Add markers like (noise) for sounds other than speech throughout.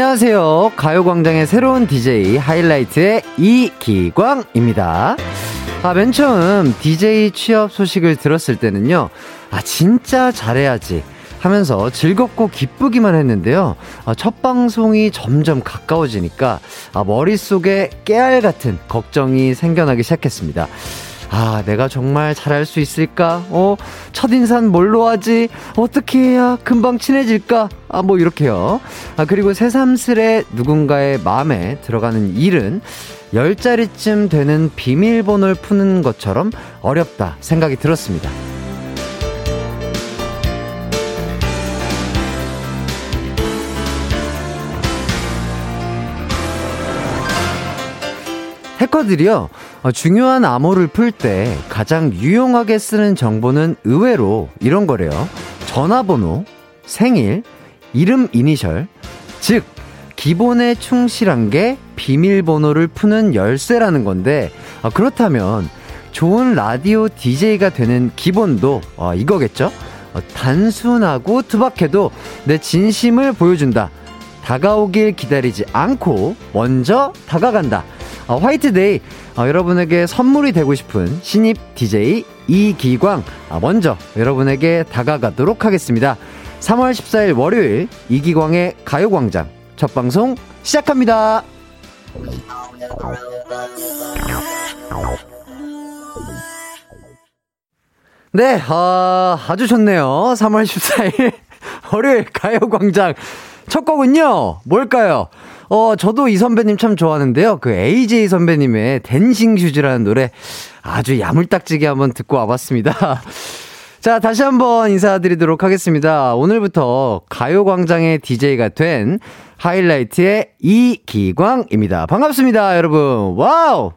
안녕하세요. 가요광장의 새로운 DJ 하이라이트의 이기광입니다. 아, 맨 처음 DJ 취업 소식을 들었을 때는요, 아, 진짜 잘해야지. 하면서 즐겁고 기쁘기만 했는데요. 아, 첫 방송이 점점 가까워지니까 아, 머릿속에 깨알 같은 걱정이 생겨나기 시작했습니다. 아, 내가 정말 잘할 수 있을까? 어, 첫인상 뭘로 하지? 어떻게 해야 금방 친해질까? 아, 뭐, 이렇게요. 아, 그리고 새삼스레 누군가의 마음에 들어가는 일은 열 자리쯤 되는 비밀번호를 푸는 것처럼 어렵다 생각이 들었습니다. 해커들이요, 어, 중요한 암호를 풀 때 가장 유용하게 쓰는 정보는 의외로 이런 거래요. 전화번호, 생일, 이름 이니셜, 즉, 기본에 충실한 게 비밀번호를 푸는 열쇠라는 건데, 어, 그렇다면 좋은 라디오 DJ가 되는 기본도 어, 이거겠죠? 어, 단순하고 투박해도 내 진심을 보여준다. 다가오길 기다리지 않고 먼저 다가간다. 어, 화이트데이 어, 여러분에게 선물이 되고 싶은 신입 DJ 이기광 어, 먼저 여러분에게 다가가도록 하겠습니다. 3월 14일 월요일 이기광의 가요광장 첫 방송 시작합니다. 네, 어, 아주 좋네요. 3월 14일 (laughs) 월요일 가요광장 첫 곡은요, 뭘까요? 어, 저도 이 선배님 참 좋아하는데요. 그 AJ 선배님의 댄싱 슈즈라는 노래 아주 야물딱지게 한번 듣고 와봤습니다. (laughs) 자, 다시 한번 인사드리도록 하겠습니다. 오늘부터 가요광장의 DJ가 된 하이라이트의 이기광입니다. 반갑습니다, 여러분. wow!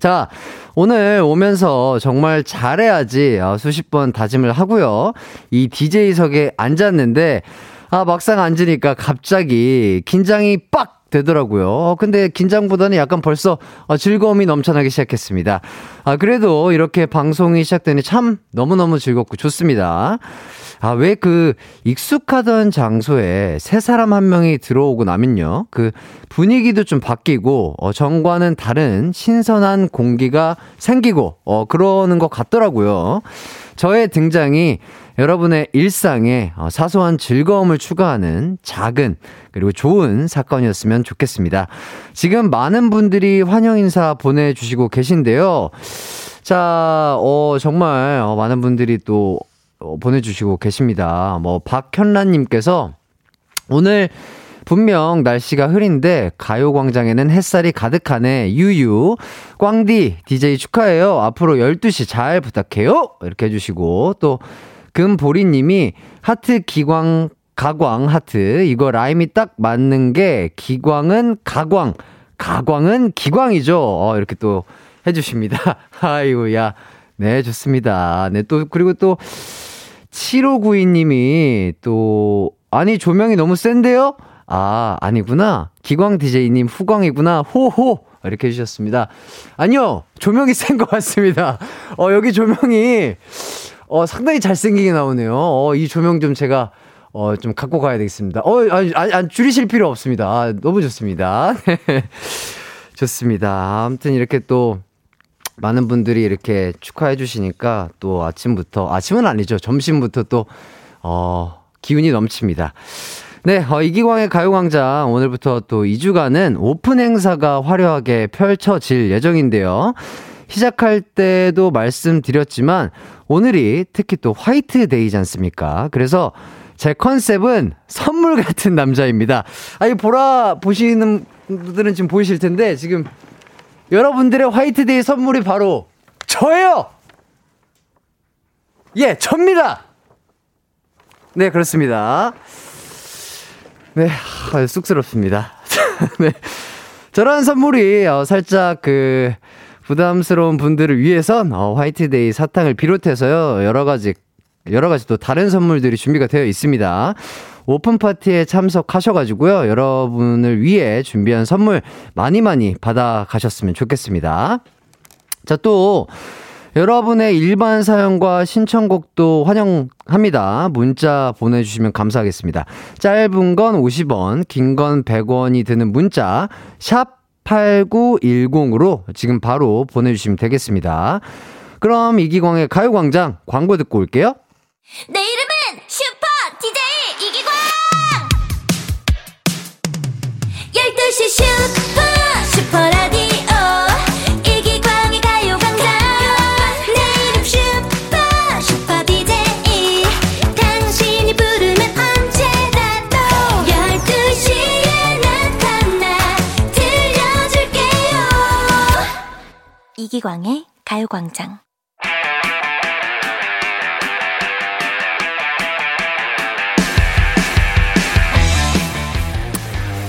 자, 오늘 오면서 정말 잘해야지 어, 수십 번 다짐을 하고요. 이 DJ석에 앉았는데, 아, 막상 앉으니까 갑자기 긴장이 빡! 되더라고요. 어, 근데 긴장보다는 약간 벌써 어, 즐거움이 넘쳐나기 시작했습니다. 아, 그래도 이렇게 방송이 시작되니 참 너무너무 즐겁고 좋습니다. 아, 왜 그 익숙하던 장소에 새 사람 한 명이 들어오고 나면요. 그 분위기도 좀 바뀌고, 어, 정과는 다른 신선한 공기가 생기고, 어, 그러는 것 같더라고요. 저의 등장이 여러분의 일상에 어, 사소한 즐거움을 추가하는 작은 그리고 좋은 사건이었으면 좋겠습니다. 지금 많은 분들이 환영 인사 보내주시고 계신데요. 자, 어, 정말 어, 많은 분들이 또 어, 보내주시고 계십니다. 뭐, 박현란님께서 오늘 분명 날씨가 흐린데 가요광장에는 햇살이 가득하네. 유유. 꽝디, DJ 축하해요. 앞으로 12시 잘 부탁해요. 이렇게 해주시고 또 금보리님이 하트 기광 가광 하트 이거 라임이 딱 맞는 게 기광은 가광 가광은 기광이죠. 어, 이렇게 또 해주십니다. (laughs) 아이고 야. 네, 좋습니다. 네, 또, 그리고 또, 7592님이 또, 아니, 조명이 너무 센데요? 아, 아니구나. 기광 DJ님 후광이구나. 호호! 이렇게 해주셨습니다. 아니요, 조명이 (laughs) 센 것 같습니다. 어, 여기 조명이, 어, 상당히 잘생기게 나오네요. 어, 이 조명 좀 제가, 어, 좀 갖고 가야 되겠습니다. 어, 아니, 아니, 줄이실 필요 없습니다. 아, 너무 좋습니다. (laughs) 좋습니다. 아무튼 이렇게 또, 많은 분들이 이렇게 축하해 주시니까 또 아침부터, 아침은 아니죠. 점심부터 또, 어, 기운이 넘칩니다. 네, 어, 이기광의 가요광장 오늘부터 또 2주간은 오픈 행사가 화려하게 펼쳐질 예정인데요. 시작할 때도 말씀드렸지만 오늘이 특히 또 화이트 데이지 않습니까? 그래서 제 컨셉은 선물 같은 남자입니다. 아 이 보라 보시는 분들은 지금 보이실 텐데 지금 여러분들의 화이트데이 선물이 바로 저예요. 예, 접니다. 네, 그렇습니다. 네, 아, 쑥스럽습니다. (laughs) 네. 저런 선물이 어, 살짝 그 부담스러운 분들을 위해선 어, 화이트데이 사탕을 비롯해서요 여러 가지 여러 가지 또 다른 선물들이 준비가 되어 있습니다. 오픈 파티에 참석하셔가지고요 여러분을 위해 준비한 선물 많이 많이 받아 가셨으면 좋겠습니다. 자 또 여러분의 일반 사연과 신청곡도 환영합니다. 문자 보내주시면 감사하겠습니다. 짧은 건 50원, 긴 건 100원이 드는 문자, 샵 8910으로 지금 바로 보내주시면 되겠습니다. 그럼 이기광의 가요광장 광고 듣고 올게요. 내 이름은 슈퍼 DJ 이기광! 12시 슈퍼 이기광의 가요광장.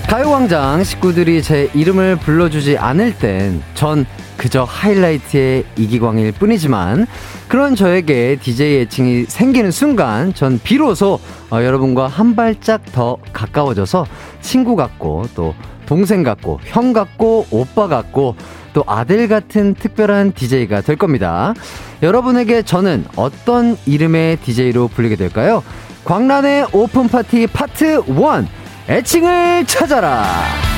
가요광장 식구들이 제 이름을 불러주지 않을 땐 전 그저 하이라이트의 이기광일 뿐이지만 그런 저에게 DJ 애칭이 생기는 순간 전 비로소 어, 여러분과 한 발짝 더 가까워져서 친구 같고 또 동생 같고 형 같고 오빠 같고 또 아들 같은 특별한 DJ가 될 겁니다. 여러분에게 저는 어떤 이름의 DJ로 불리게 될까요? 광란의 오픈 파티 파트 1 애칭을 찾아라.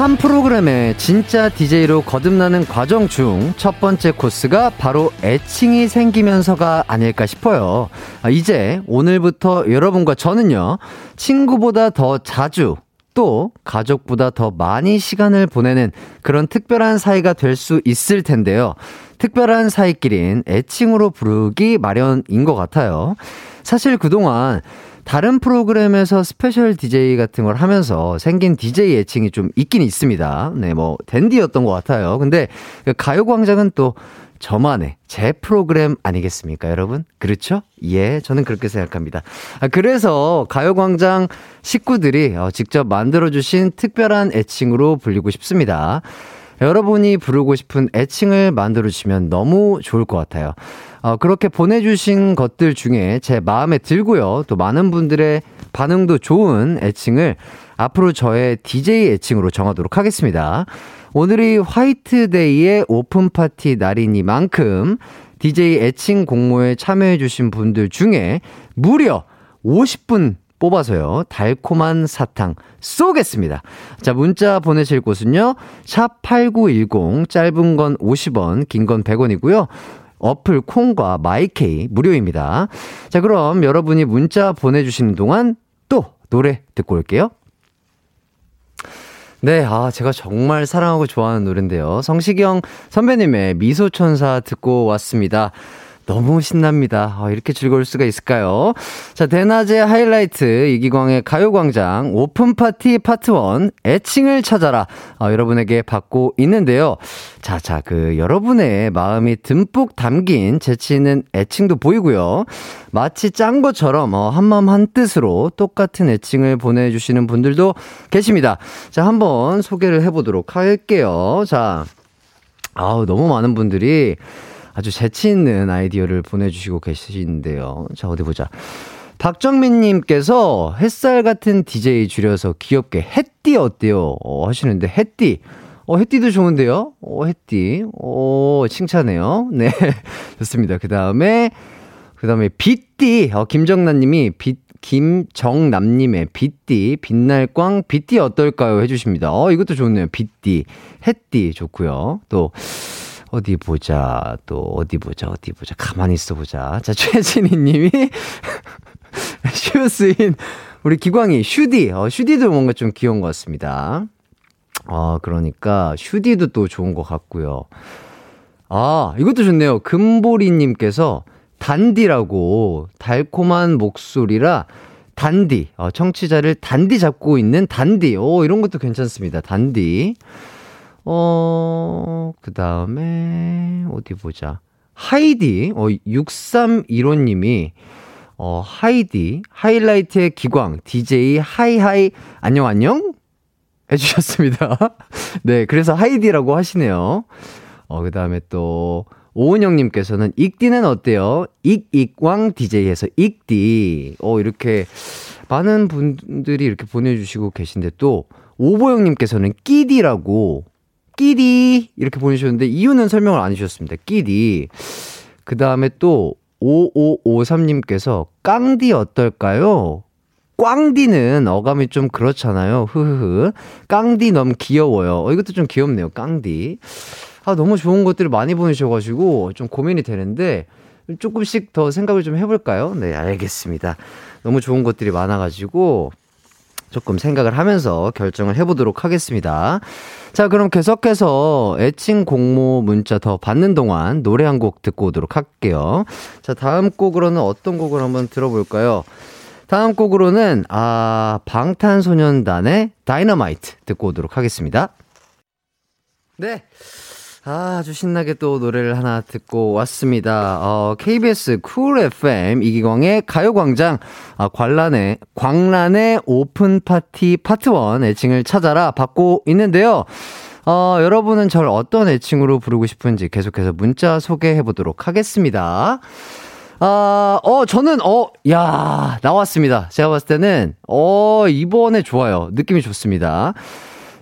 한 프로그램에 진짜 DJ로 거듭나는 과정 중 첫 번째 코스가 바로 애칭이 생기면서가 아닐까 싶어요. 아, 이제 오늘부터 여러분과 저는요, 친구보다 더 자주 또 가족보다 더 많이 시간을 보내는 그런 특별한 사이가 될 수 있을 텐데요. 특별한 사이끼린 애칭으로 부르기 마련인 것 같아요. 사실 그동안 다른 프로그램에서 special DJ 같은 걸 하면서 생긴 DJ 애칭이 좀 있긴 있습니다. 네, 뭐, 댄디였던 것 같아요. 근데 그 가요광장은 또 저만의 제 프로그램 아니겠습니까, 여러분? 그렇죠? 예, 저는 그렇게 생각합니다. 아, 그래서 가요광장 식구들이 어, 직접 만들어주신 특별한 애칭으로 불리고 싶습니다. 여러분이 부르고 싶은 애칭을 만들어주시면 너무 좋을 것 같아요. 어, 그렇게 보내주신 것들 중에 제 마음에 들고요. 또 많은 분들의 반응도 좋은 애칭을 앞으로 저의 DJ 애칭으로 정하도록 하겠습니다. 오늘이 화이트데이의 오픈파티 날이니만큼 DJ 애칭 공모에 참여해주신 분들 중에 무려 50분 뽑아서요. 달콤한 사탕 쏘겠습니다. 자, 문자 보내실 곳은요. 샵 8910 짧은 건 50원, 긴 건 100원이고요. 어플 콩과 마이케이 무료입니다. 자, 그럼 여러분이 문자 보내주시는 동안 또 노래 듣고 올게요. 네, 아, 제가 정말 사랑하고 좋아하는 노래인데요. 성시경 선배님의 미소천사 듣고 왔습니다. 너무 신납니다. 아, 이렇게 즐거울 수가 있을까요? 자, 대낮의 하이라이트 이기광의 가요광장 오픈 파티 파트 1 애칭을 찾아라. 아, 여러분에게 받고 있는데요. 자, 자, 그 여러분의 마음이 듬뿍 담긴 재치 있는 애칭도 보이고요. 마치 짠 것처럼 어, 한마음 한 뜻으로 똑같은 애칭을 보내주시는 분들도 계십니다. 자, 한번 소개를 해보도록 할게요. 자, 아우, 너무 많은 분들이 아주 재치있는 아이디어를 보내주시고 계시는데요. 자, 어디 보자. 박정민님께서 햇살 같은 DJ 줄여서 귀엽게 햇띠 어때요? 어, 하시는데, 햇띠. 어, 햇띠도 좋은데요? 어, 햇띠. 오, 칭찬해요. (laughs) 네. 좋습니다. 그 다음에, 그 다음에 빛띠. 어, 김정남님이 빛, 김정남님의 빛띠, 빛날광, 빛띠 어떨까요? 해주십니다. 어, 이것도 좋네요. 빛띠, 햇띠 좋고요. 또, 어디 보자. 또 어디 보자. 어디 보자. 가만히 있어 보자. 자, 최진희 님이 (laughs) 슈스인 우리 기광이 슈디. 어, 슈디도 뭔가 좀 귀여운 것 같습니다. 어, 그러니까 슈디도 또 좋은 것 같고요. 아, 이것도 좋네요. 금보리 님께서 단디라고 달콤한 목소리라 단디. 어, 청취자를 단디 잡고 있는 단디. 오, 이런 것도 괜찮습니다. 단디. 어, 그 다음에, 어디 보자. 하이디, 어, 6315님이, 어, 하이디, 하이라이트의 기광, DJ 하이하이, 안녕, 안녕? 해주셨습니다. (laughs) 네, 그래서 하이디라고 하시네요. 어, 그 다음에 또, 오은영님께서는 익디는 어때요? 익익왕 DJ에서 익디. 어, 이렇게 많은 분들이 이렇게 보내주시고 계신데 또, 오보영님께서는 끼디라고, 끼디! 이렇게 보내주셨는데, 이유는 설명을 안 해주셨습니다. 끼디. 그 다음에 또, 5553님께서, 깡디 어떨까요? 꽝디는 어감이 좀 그렇잖아요. 흐흐흐. 깡디 너무 귀여워요. 어, 이것도 좀 귀엽네요. 깡디. 아, 너무 좋은 것들을 많이 보내주셔가지고 좀 고민이 되는데 조금씩 더 생각을 좀 해볼까요? 네, 알겠습니다. 너무 좋은 것들이 많아가지고 조금 생각을 하면서 결정을 해보도록 하겠습니다. 자, 그럼 계속해서 애칭 공모 문자 더 받는 동안 노래 한 곡 듣고 오도록 할게요. 자, 다음 곡으로는 어떤 곡을 한번 들어볼까요? 다음 곡으로는 아 방탄소년단의 다이너마이트 듣고 오도록 하겠습니다. 네. 아, 아주 신나게 또 노래를 하나 듣고 왔습니다. 어, KBS 쿨 FM 이기광의 가요광장, 아, 광란의, 광란의 오픈 파티 파트 1 애칭을 찾아라 받고 있는데요. 어, 여러분은 절 어떤 애칭으로 부르고 싶은지 계속해서 문자 소개해 보도록 하겠습니다. 아, 어, 저는, 어, 야, 나왔습니다. 제가 봤을 때는, 어, 이번에 좋아요. 느낌이 좋습니다.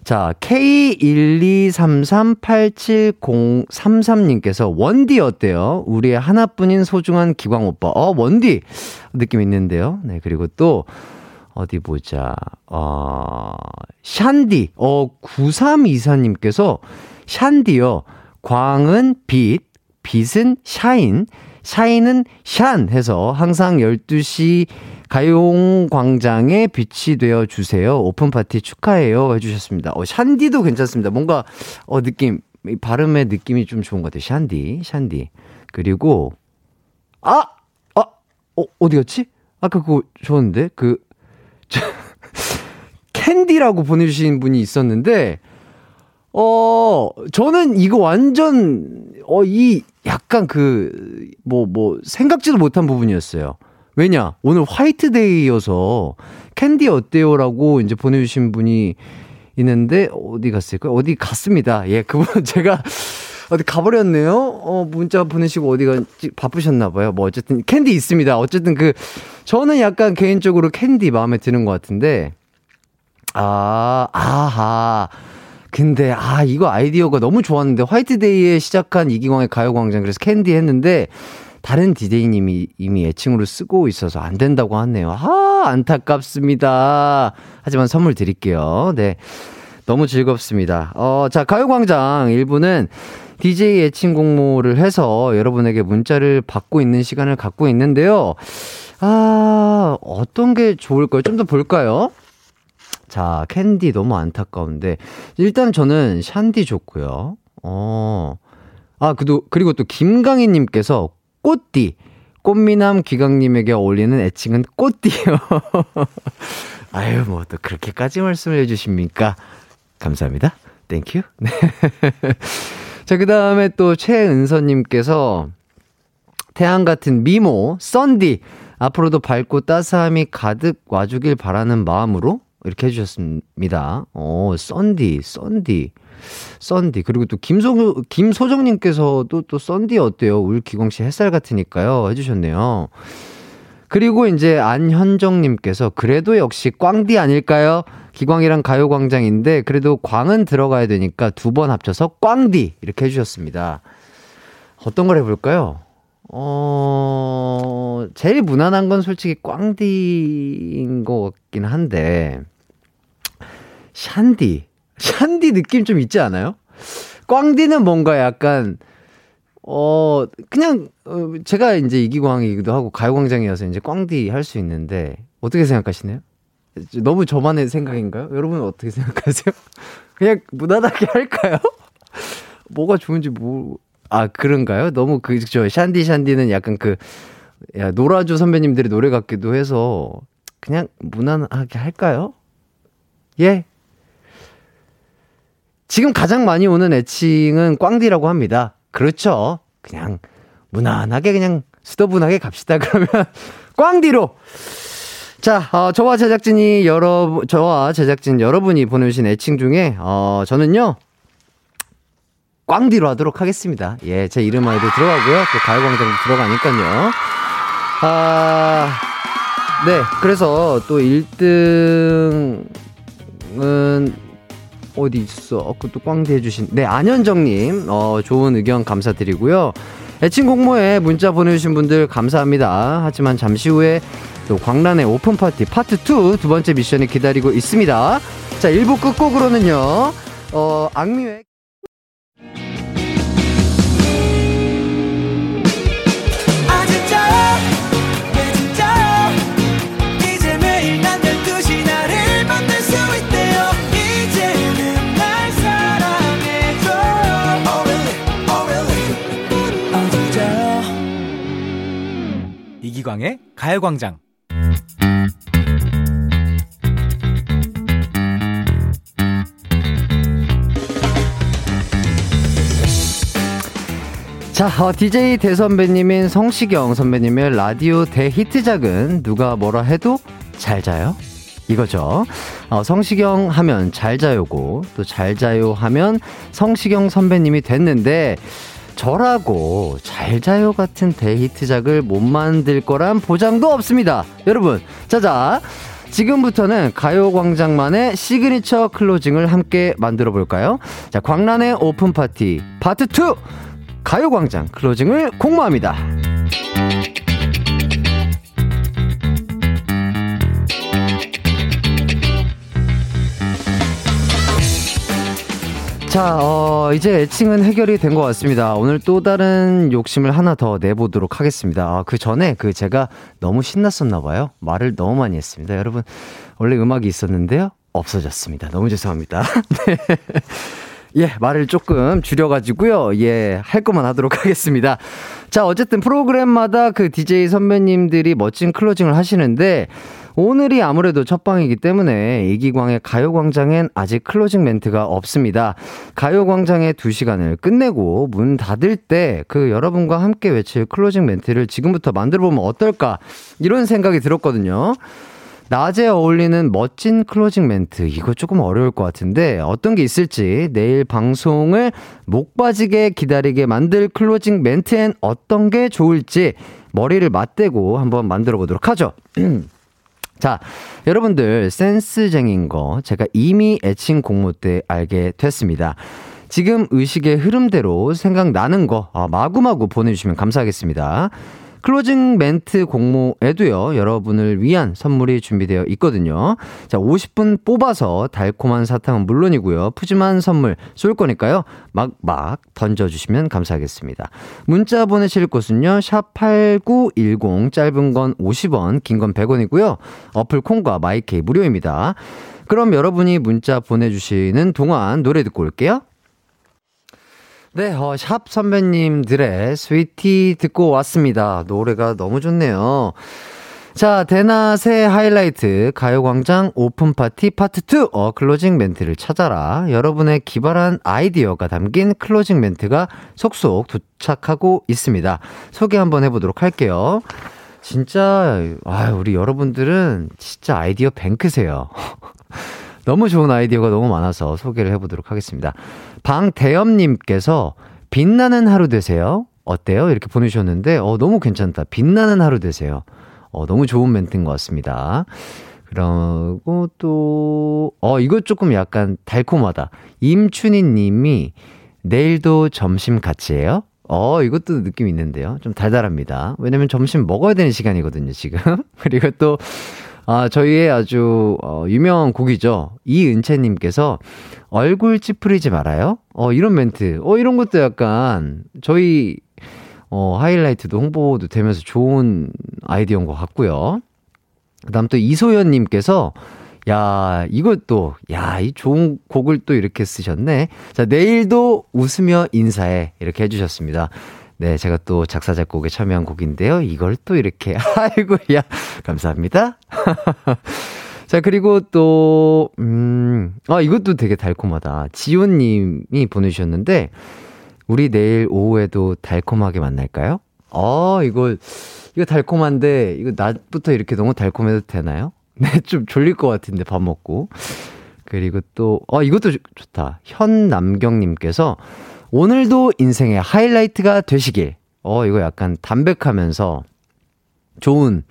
자, K123387033님께서 원디 어때요? 우리의 하나뿐인 소중한 기광 오빠. 어, 원디! 느낌 있는데요. 네, 그리고 또, 어디 보자. 어, 샨디. 어, 9324님께서 샨디요. 광은 빛, 빛은 shine, shine은 샨 해서 항상 12시 가요광장에 빛이 되어 주세요. 오픈 파티 축하해요. 해주셨습니다. 어, 샨디도 괜찮습니다. 뭔가, 어, 느낌, 발음의 느낌이 좀 좋은 것 같아요. 샨디, 샨디. 그리고, 아! 아! 어, 어디 갔지? 아까 그거 좋았는데? 그, 저, (laughs) 캔디라고 보내주신 분이 있었는데, 어, 저는 이거 완전, 어, 이, 약간 그, 뭐, 뭐, 생각지도 못한 부분이었어요. 왜냐, 오늘 화이트데이여서 캔디 어때요라고 이제 보내주신 분이 있는데, 어디 갔을까요? 어디 갔습니다. 예, 그분 (laughs) 제가 어디 가버렸네요? 어, 문자 보내시고 어디가 바쁘셨나봐요. 뭐, 어쨌든 캔디 있습니다. 어쨌든 그, 저는 약간 개인적으로 캔디 마음에 드는 것 같은데, 아, 아하. 근데 아 이거 아이디어가 너무 좋았는데 화이트데이에 시작한 이기광의 가요광장 그래서 캔디 했는데 다른 디제이님이 이미 애칭으로 쓰고 있어서 안 된다고 하네요. 아 안타깝습니다. 하지만 선물 드릴게요. 네. 너무 즐겁습니다. 어, 자, 가요광장 1부는 DJ 애칭 공모를 해서 여러분에게 문자를 받고 있는 시간을 갖고 있는데요. 아, 어떤 게 좋을까요? 좀 더 볼까요? 자, 캔디 너무 안타까운데. 일단 저는 샨디 좋고요. 어. 아, 그도, 그리고 또 김강희 님께서 꽃띠. 꽃미남 기광님에게 어울리는 애칭은 꽃띠요. (laughs) 아유, 뭐 또 그렇게까지 말씀을 해주십니까? 감사합니다. Thank you. 네. (laughs) 자, 그 다음에 또 최은서님께서 태양 같은 미모, 썬디. 앞으로도 밝고 따스함이 가득 와주길 바라는 마음으로 이렇게 해주셨습니다. 어, 썬디, 썬디, 썬디. 그리고 또 김소, 김소정님께서도 또 썬디 어때요? 울 기광 씨 햇살 같으니까요. 해주셨네요. 그리고 이제 안현정님께서 그래도 역시 꽝디 아닐까요? 기광이랑 가요광장인데 그래도 광은 들어가야 되니까 두 번 합쳐서 꽝디 이렇게 해주셨습니다. 어떤 걸 해볼까요? 어, 제일 무난한 건 솔직히 꽝디인 것 같긴 한데, 샨디. 샨디 느낌 좀 있지 않아요? 꽝디는 뭔가 약간, 어, 그냥, 어, 제가 이제 이기광이기도 하고 가요광장이어서 이제 꽝디 할 수 있는데, 어떻게 생각하시나요? 너무 저만의 생각인가요? 여러분은 어떻게 생각하세요? (laughs) 그냥 무난하게 할까요? (laughs) 뭐가 좋은지 뭐, 아, 그런가요? 너무 그, 저, 샨디 샨디는 약간 그, 야, 노라조 선배님들의 노래 같기도 해서, 그냥 무난하게 할까요? 예. 지금 가장 많이 오는 애칭은 꽝디라고 합니다. 그렇죠. 그냥, 무난하게 그냥 수도분하게 갑시다. (laughs) 그러면, 꽝디로! 자, 어, 저와 제작진이 여러, 저와 제작진 여러분이 보내주신 애칭 중에, 어, 저는요, 꽝디로 하도록 하겠습니다. 예, 제 이름 안에도 들어가고요. 또 가요광장도 들어가니까요. 아, 네, 그래서 또 1등은 어디 있어? 어, 그것도 꽝대 해주신. 네, 안현정님, 어, 좋은 의견 감사드리고요. 애칭 공모에 문자 보내주신 분들 감사합니다. 하지만 잠시 후에 또 광란의 오픈 파티 파트 2 두 번째 미션이 기다리고 있습니다. 자, 1부 끝곡으로는요, 어, 악뮤의 이기광의 가요광장. 자, 어, DJ 대선배님인 성시경 선배님의 라디오 대히트작은 누가 뭐라 해도 잘 자요? 이거죠. 어, 성시경 하면 잘 자요고, 또 잘 자요 하면 성시경 선배님이 됐는데, 저라고 잘 자요 같은 대히트작을 못 만들 거란 보장도 없습니다. 여러분, 자자. 지금부터는 가요광장만의 시그니처 클로징을 함께 만들어 볼까요? 자, 광란의 오픈 파티 파트 2! 가요광장 클로징을 공모합니다. 자, 어, 이제 애칭은 해결이 된 것 같습니다. 오늘 또 다른 욕심을 하나 더 내보도록 하겠습니다. 아, 그 전에 그 제가 너무 신났었나봐요. 말을 너무 많이 했습니다. 여러분, 원래 음악이 있었는데요. 없어졌습니다. 너무 죄송합니다. (laughs) 네. 예, 말을 조금 줄여가지고요. 예, 할 것만 하도록 하겠습니다. 자, 어쨌든 프로그램마다 그 DJ 선배님들이 멋진 클로징을 하시는데, 오늘이 아무래도 첫 방이기 때문에 이기광의 가요광장엔 아직 클로징 멘트가 없습니다. 가요광장의 두 시간을 끝내고 문 닫을 때 그 여러분과 함께 외칠 클로징 멘트를 지금부터 만들어 보면 어떨까? 이런 생각이 들었거든요. 낮에 어울리는 멋진 클로징 멘트. 이거 조금 어려울 것 같은데 어떤 게 있을지 내일 방송을 목 빠지게 기다리게 만들 클로징 멘트엔 어떤 게 좋을지 머리를 맞대고 한번 만들어 보도록 하죠. (clears throat) 자, 여러분들 센스쟁인 거 제가 이미 애칭 공모 때 알게 됐습니다. 지금 의식의 흐름대로 생각나는 거 아, 마구마구 보내주시면 감사하겠습니다. 클로징 멘트 공모에도요, 여러분을 위한 선물이 준비되어 있거든요. 자, 50분 뽑아서 달콤한 사탕은 물론이고요. 푸짐한 선물 쏠 거니까요. 막, 막 던져주시면 감사하겠습니다. 문자 보내실 곳은요, 샵8910, 짧은 건 50원, 긴 건 100원이고요. 어플 콩과 마이케이 무료입니다. 그럼 여러분이 문자 보내주시는 동안 노래 듣고 올게요. 네, 어, 샵 선배님들의 스위티 듣고 왔습니다. 노래가 너무 좋네요. 자, 대낮의 하이라이트 가요광장 오픈파티 파트 2 어, 클로징 멘트를 찾아라. 여러분의 기발한 아이디어가 담긴 클로징 멘트가 속속 도착하고 있습니다. 소개 한번 해보도록 할게요. 진짜, 아 우리 여러분들은 진짜 아이디어 뱅크세요. (laughs) 너무 좋은 아이디어가 너무 많아서 소개를 해보도록 하겠습니다. 방대엽님께서 빛나는 하루 되세요. 어때요? 이렇게 보내주셨는데, 어, 너무 괜찮다. 빛나는 하루 되세요. 어, 너무 좋은 멘트인 것 같습니다. 그리고 또, 어, 이거 조금 약간 달콤하다. 임춘희 님이 내일도 점심 같이 해요? 어, 이것도 느낌 있는데요. 좀 달달합니다. 왜냐면 점심 먹어야 되는 시간이거든요, 지금. (laughs) 그리고 또, 아, 저희의 아주, 어, 유명한 곡이죠. 이은채님께서 얼굴 찌푸리지 말아요? 어, 이런 멘트. 어, 이런 것도 약간 저희, 어, 하이라이트도 홍보도 되면서 좋은 아이디어인 것 같고요. 그 다음 또 이소연님께서 야, 이것도, 야, 이 좋은 곡을 또 이렇게 쓰셨네. 자, 내일도 웃으며 인사해. 이렇게 해주셨습니다. 네, 제가 또 작사, 작곡에 참여한 곡인데요. 이걸 또 이렇게, (laughs) 아이고야, 감사합니다. (laughs) 자, 그리고 또, 음, 아, 이것도 되게 달콤하다. 지호님이 보내주셨는데, 우리 내일 오후에도 달콤하게 만날까요? 어, 이거, 이거 달콤한데, 이거 낮부터 이렇게 너무 달콤해도 되나요? (laughs) 네, 좀 졸릴 것 같은데, 밥 먹고. 그리고 또, 어, 이것도 좋다. 현남경님께서, 오늘도 인생의 하이라이트가 되시길. 어, 이거 약간 담백하면서 좋은,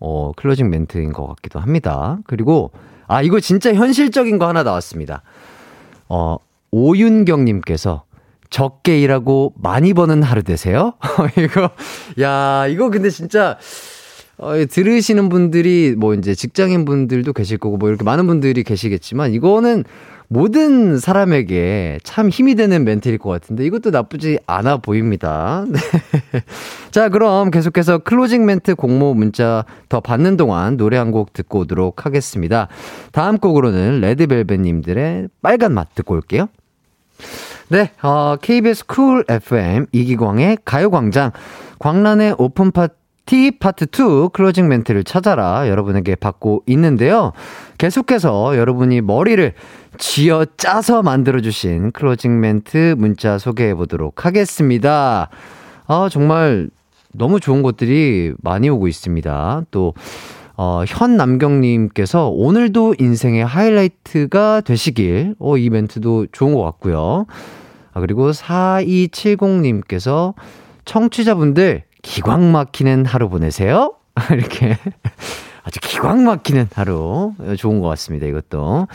어, 클로징 멘트인 것 같기도 합니다. 그리고, 아, 이거 진짜 현실적인 거 하나 나왔습니다. 어, 오윤경님께서 적게 일하고 많이 버는 하루 되세요? (laughs) 이거, 야, 이거 근데 진짜, 어, 들으시는 분들이 뭐 이제 직장인 분들도 계실 거고 뭐 이렇게 많은 분들이 계시겠지만 이거는 모든 사람에게 참 힘이 되는 멘트일 것 같은데 이것도 나쁘지 않아 보입니다. (laughs) 네. 자, 그럼 계속해서 클로징 멘트 공모 문자 더 받는 동안 노래 한 곡 듣고 오도록 하겠습니다. 다음 곡으로는 레드벨벳님들의 빨간 맛 듣고 올게요. 네, 어, KBS 쿨 FM 이기광의 가요광장 광란의 오픈 파티 파트 2 클로징 멘트를 찾아라 여러분에게 받고 있는데요. 계속해서 여러분이 머리를 쥐어 짜서 만들어주신 클로징 멘트 문자 소개해 보도록 하겠습니다. 아, 정말 너무 좋은 것들이 많이 오고 있습니다. 또, 어, 현남경님께서 오늘도 인생의 하이라이트가 되시길, 어, 이 멘트도 좋은 것 같고요. 아, 그리고 4270님께서 청취자분들 기광 막히는 하루 보내세요. (laughs) 이렇게 아주 기광 막히는 하루 좋은 것 같습니다. 이것도.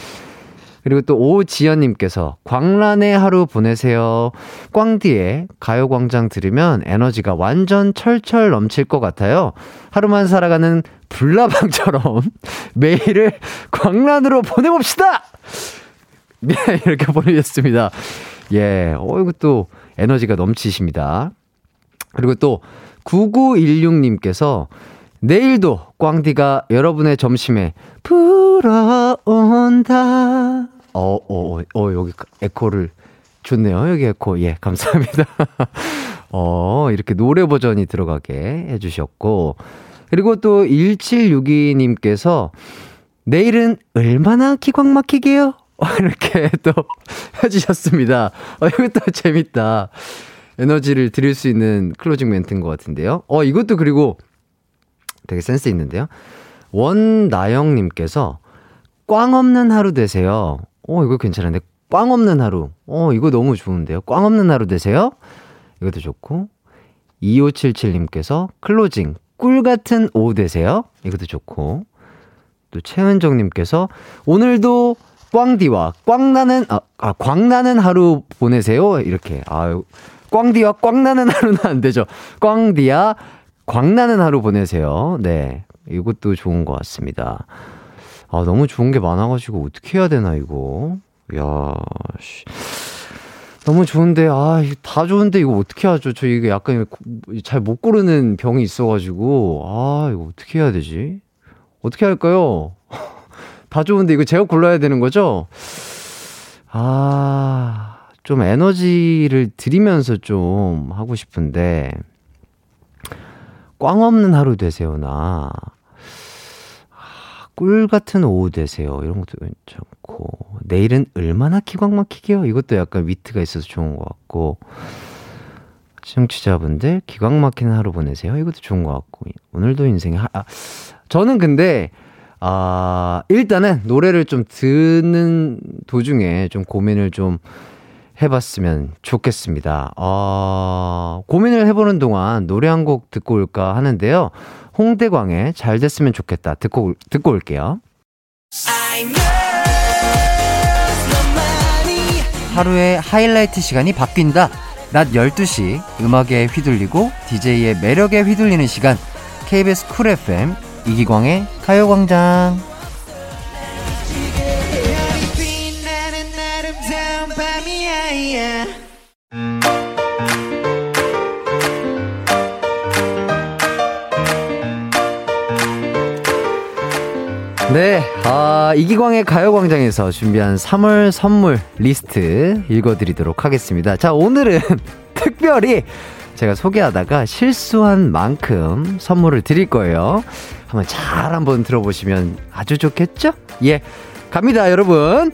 그리고 또 오지연님께서 광란의 하루 보내세요. 꽝디에 가요광장 들으면 에너지가 완전 철철 넘칠 것 같아요. 하루만 살아가는 불나방처럼 (laughs) 매일을 광란으로 보내봅시다! (laughs) 네, 이렇게 보내셨습니다. 예, 어, 이것도 에너지가 넘치십니다. 그리고 또 9916님께서 내일도 꽝디가 여러분의 점심에 불어온다. 어, 어, 어, 어, 여기 에코를 좋네요. 여기 에코. 예, 감사합니다. (laughs) 어, 이렇게 노래 버전이 들어가게 해주셨고. 그리고 또 1762님께서 내일은 얼마나 기광 막히게요? (laughs) 이렇게 또 (laughs) 해주셨습니다. 어, 이것도 재밌다. 에너지를 드릴 수 있는 closing 멘트인 것 같은데요. 어, 이것도 그리고 되게 센스 있는데요. 원나영님께서 꽝 없는 하루 되세요. 어, 이거 괜찮은데. 꽝 없는 하루. 어, 이거 너무 좋은데요. 꽝 없는 하루 되세요. 이것도 좋고. 2577님께서 closing. 꿀 같은 오후 되세요. 이것도 좋고. 또 최은정님께서 오늘도 꽝디와 꽝나는, 아, 아, 광나는 하루 보내세요. 이렇게. 아유. 꽝디와 꽝나는 하루는 안 되죠. 꽝디야 광나는 하루 보내세요. 네. 이것도 좋은 것 같습니다. 아, 너무 좋은 게 많아가지고 어떻게 해야 되나, 이거. 야, 씨. 너무 좋은데, 아, 다 좋은데 이거 어떻게 하죠? 저 이게 약간 잘 못 고르는 병이 있어가지고, 아, 이거 어떻게 해야 되지? 어떻게 할까요? (laughs) 다 좋은데 이거 제가 골라야 되는 거죠? 아, 좀 에너지를 드리면서 좀 하고 싶은데, 꽝 없는 하루 되세요나, 아, 꿀 같은 오후 되세요. 이런 것도 괜찮고, 내일은 얼마나 기광 막히게요? 이것도 약간 위트가 있어서 좋은 것 같고, 청취자분들 기광 막히는 하루 보내세요. 이것도 좋은 것 같고, 오늘도 인생에 하, 아, 저는 근데, 아, 일단은 노래를 좀 듣는 도중에 좀 고민을 좀 해봤으면 좋겠습니다. 어, 고민을 해보는 동안 노래 한 곡 듣고 올까 하는데요. 홍대광의 잘 됐으면 좋겠다. 듣고, 듣고 올게요. 하루의 하이라이트 시간이 바뀐다. 낮 12시 음악에 휘둘리고 DJ의 매력에 휘둘리는 시간. KBS 쿨 FM 이기광의 가요광장. 네, 아, 이기광의 가요광장에서 준비한 3월 선물 리스트 읽어드리도록 하겠습니다. 자, 오늘은 (laughs) 특별히 제가 소개하다가 실수한 만큼 선물을 드릴 거예요. 한번 잘 한번 들어보시면 아주 좋겠죠? 예. 갑니다, 여러분.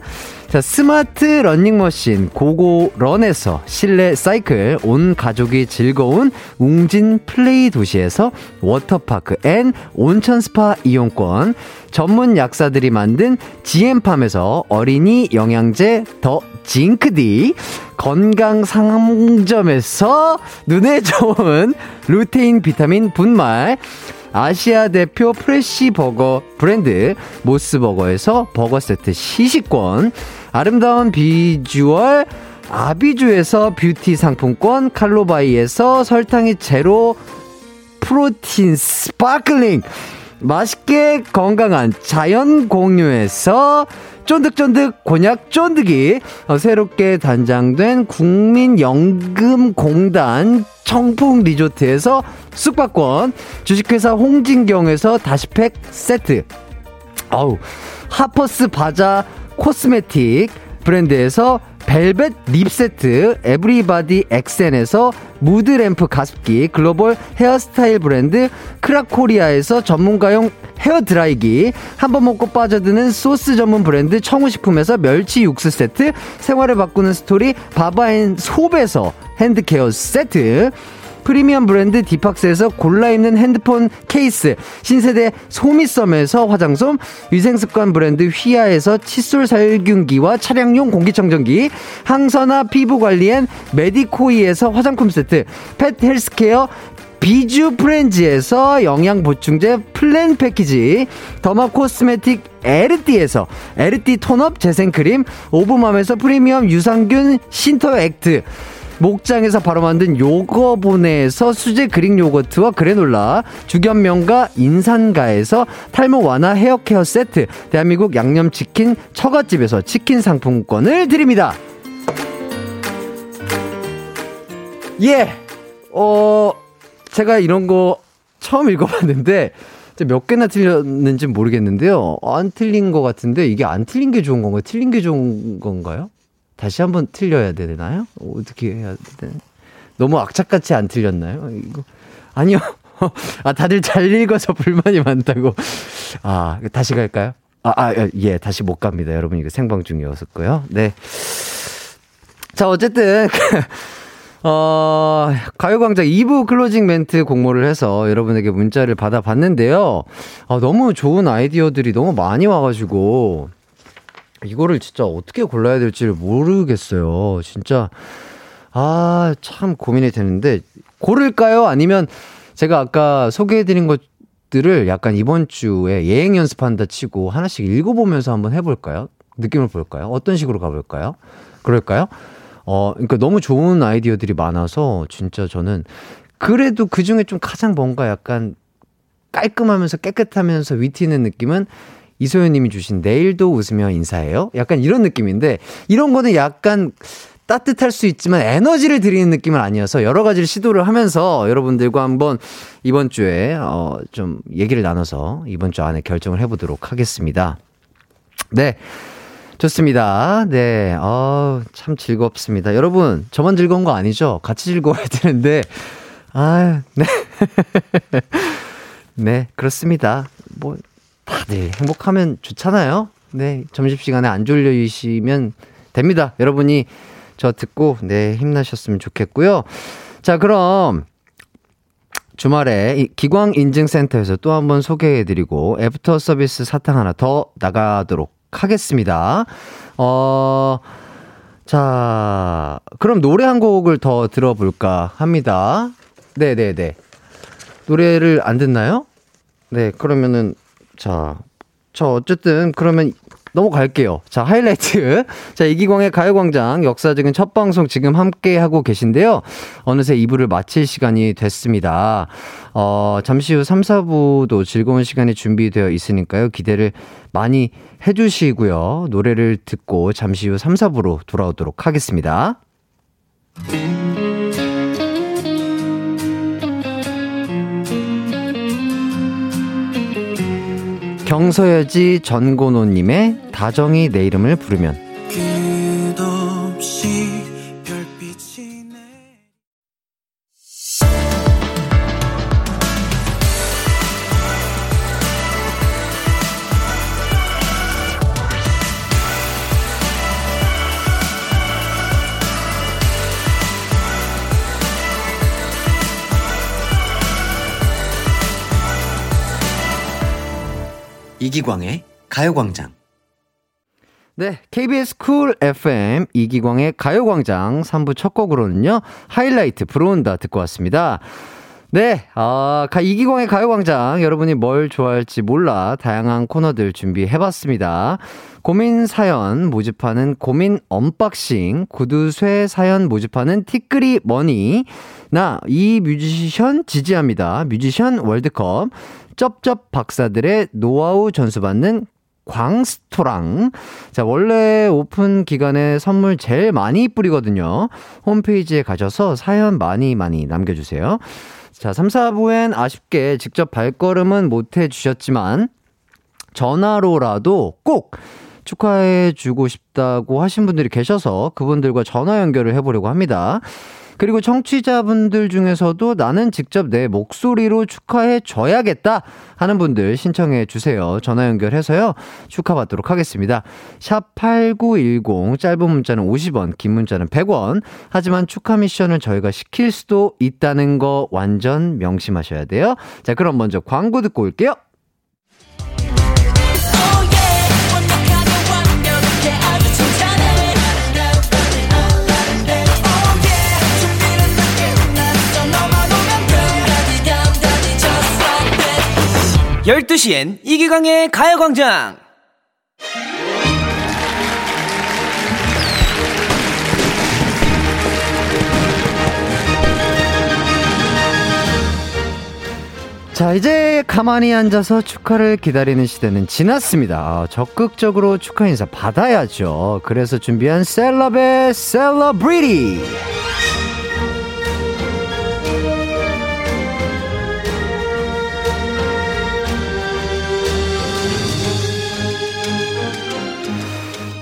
자, 스마트 러닝머신 고고런에서 실내 사이클 온 가족이 즐거운 웅진 플레이 도시에서 워터파크 and 온천 스파 이용권 전문 약사들이 만든 GM팜에서 어린이 영양제 더 징크디 건강 상점에서 눈에 (laughs) 좋은 루테인 비타민 분말 아시아 대표 fresh 버거 브랜드 모스버거에서 버거 세트 시식권, 아름다운 비주얼 아비주에서 뷰티 상품권, 칼로바이에서 설탕이 제로 protein sparkling, 맛있게 건강한 자연 공유에서 쫀득쫀득 곤약 쫀득이 어, 새롭게 단장된 국민연금공단 청풍 리조트에서 숙박권 주식회사 홍진경에서 다시팩 세트. 아우 하퍼스 바자 cosmetic 브랜드에서 벨벳 lip 세트, 에브리바디 엑센에서 무드램프 가습기, 글로벌 헤어스타일 브랜드 크라코리아에서 전문가용 헤어드라이기, 한 번 먹고 빠져드는 소스 전문 브랜드 청우식품에서 멸치 육수 세트, 생활을 바꾸는 스토리 바바앤 솝에서 hand care 세트, 프리미엄 브랜드 디팍스에서 골라 입는 핸드폰 케이스, 신세대 소미썸에서 화장솜, 위생습관 브랜드 휘하에서 칫솔 살균기와 차량용 공기청정기, 항산화 피부관리엔 메디코이에서 화장품 세트, pet healthcare 비주 프렌즈에서 영양 보충제 플랜 패키지, derma cosmetic 에르띠에서 에르띠 tone up 재생크림, 오브맘에서 프리미엄 유산균 신터 액트, 목장에서 바로 만든 요거보네에서 수제 Greek 요거트와 그래놀라, 죽염명가 인산가에서 탈모 완화 헤어 케어 세트, 대한민국 양념치킨 처갓집에서 치킨 상품권을 드립니다. 예, 어, 제가 이런 거 처음 읽어봤는데, 몇 개나 틀렸는지 모르겠는데요. 안 틀린 것 같은데, 이게 안 틀린 게 좋은 건가요? 틀린 게 좋은 건가요? 다시 한번 틀려야 되나요? 어떻게 해야 되 너무 악착같이 안 틀렸나요? 이거 아니요. (laughs) 아 다들 잘 읽어서 불만이 많다고. 아 다시 갈까요? 아, 아, 예, 다시 못 갑니다. 여러분, 이거 생방 중이었었고요. 네. 자, 어쨌든, (laughs) 어, 가요광장 2부 클로징 멘트 공모를 해서 여러분에게 문자를 받아봤는데요. 아, 너무 좋은 아이디어들이 너무 많이 와가지고, 이거를 진짜 어떻게 골라야 될지를 모르겠어요. 진짜, 아, 참 고민이 되는데, 고를까요? 아니면 제가 아까 소개해드린 것들을 약간 이번 주에 예행 연습한다 치고 하나씩 읽어보면서 한번 해볼까요? 느낌을 볼까요? 어떤 식으로 가볼까요? 그럴까요? 어, 그러니까 너무 좋은 아이디어들이 많아서 진짜 저는 그래도 그 중에 좀 가장 뭔가 약간 깔끔하면서 깨끗하면서 위트 있는 느낌은 이소연 님이 주신 내일도 웃으며 인사해요. 약간 이런 느낌인데 이런 거는 약간 따뜻할 수 있지만 에너지를 드리는 느낌은 아니어서 여러 가지를 시도를 하면서 여러분들과 한번 이번 주에 어 좀 얘기를 나눠서 이번 주 안에 결정을 해보도록 하겠습니다. 네. 좋습니다. 네. 어, 참 즐겁습니다. 여러분, 저만 즐거운 거 아니죠? 같이 즐거워야 되는데, 아, 네. (laughs) 네, 그렇습니다. 뭐, 다들 행복하면 좋잖아요. 네, 점심시간에 안 졸리시면 됩니다. 여러분이 저 듣고, 네, 힘나셨으면 좋겠고요. 자, 그럼, 주말에 기광인증센터에서 또 한 번 소개해드리고, 애프터 서비스 사탕 하나 더 나가도록 하겠습니다. 어, 자, 그럼 노래 한 곡을 더 들어볼까 합니다. 네네네. 노래를 안 듣나요? 네, 그러면은 자, 저 어쨌든 그러면 넘어갈게요. 자, 하이라이트. (laughs) 자, 이기광의 가요광장 역사적인 첫 방송 지금 함께 하고 계신데요. 어느새 2부를 마칠 시간이 됐습니다. 어, 잠시 후 3, 4부도 즐거운 시간이 준비되어 있으니까요. 기대를 많이 해주시고요. 노래를 듣고 잠시 후 3, 4부로 돌아오도록 하겠습니다. 경서여지 전고노님의 다정이 내 이름을 부르면 이기광의 가요광장. 네, KBS 쿨 FM 이기광의 가요광장 3부 첫 곡으로는요, 하이라이트 불어온다 듣고 왔습니다. 네, 아, 이기광의 가요광장. 여러분이 뭘 좋아할지 몰라 다양한 코너들 준비해봤습니다. 고민 사연 모집하는 고민 unboxing, 구두쇠 사연 모집하는 티끌이 money, 나, 이 뮤지션 지지합니다. 뮤지션 월드컵, 쩝쩝 박사들의 노하우 전수받는 광스토랑. 자, 원래 오픈 기간에 선물 제일 많이 뿌리거든요. 홈페이지에 가셔서 사연 많이 많이 남겨주세요. 자, 3, 4부엔 아쉽게 직접 발걸음은 못 해주셨지만, 전화로라도 꼭 축하해주고 싶다고 하신 분들이 계셔서 그분들과 전화 연결을 해보려고 합니다. 그리고 청취자분들 중에서도 나는 직접 내 목소리로 축하해 줘야겠다 하는 분들 신청해 주세요. 전화 연결해서요. 축하받도록 하겠습니다. 샵 8910 짧은 문자는 50원, 긴 문자는 100원. 하지만 축하 미션을 저희가 시킬 수도 있다는 거 완전 명심하셔야 돼요. 자, 그럼 먼저 광고 듣고 올게요. 열두 시엔 이기광의 가요광장! 자, 이제 가만히 앉아서 축하를 기다리는 시대는 지났습니다. 아, 적극적으로 축하 인사 받아야죠. 그래서 준비한 셀럽의 셀러브리티!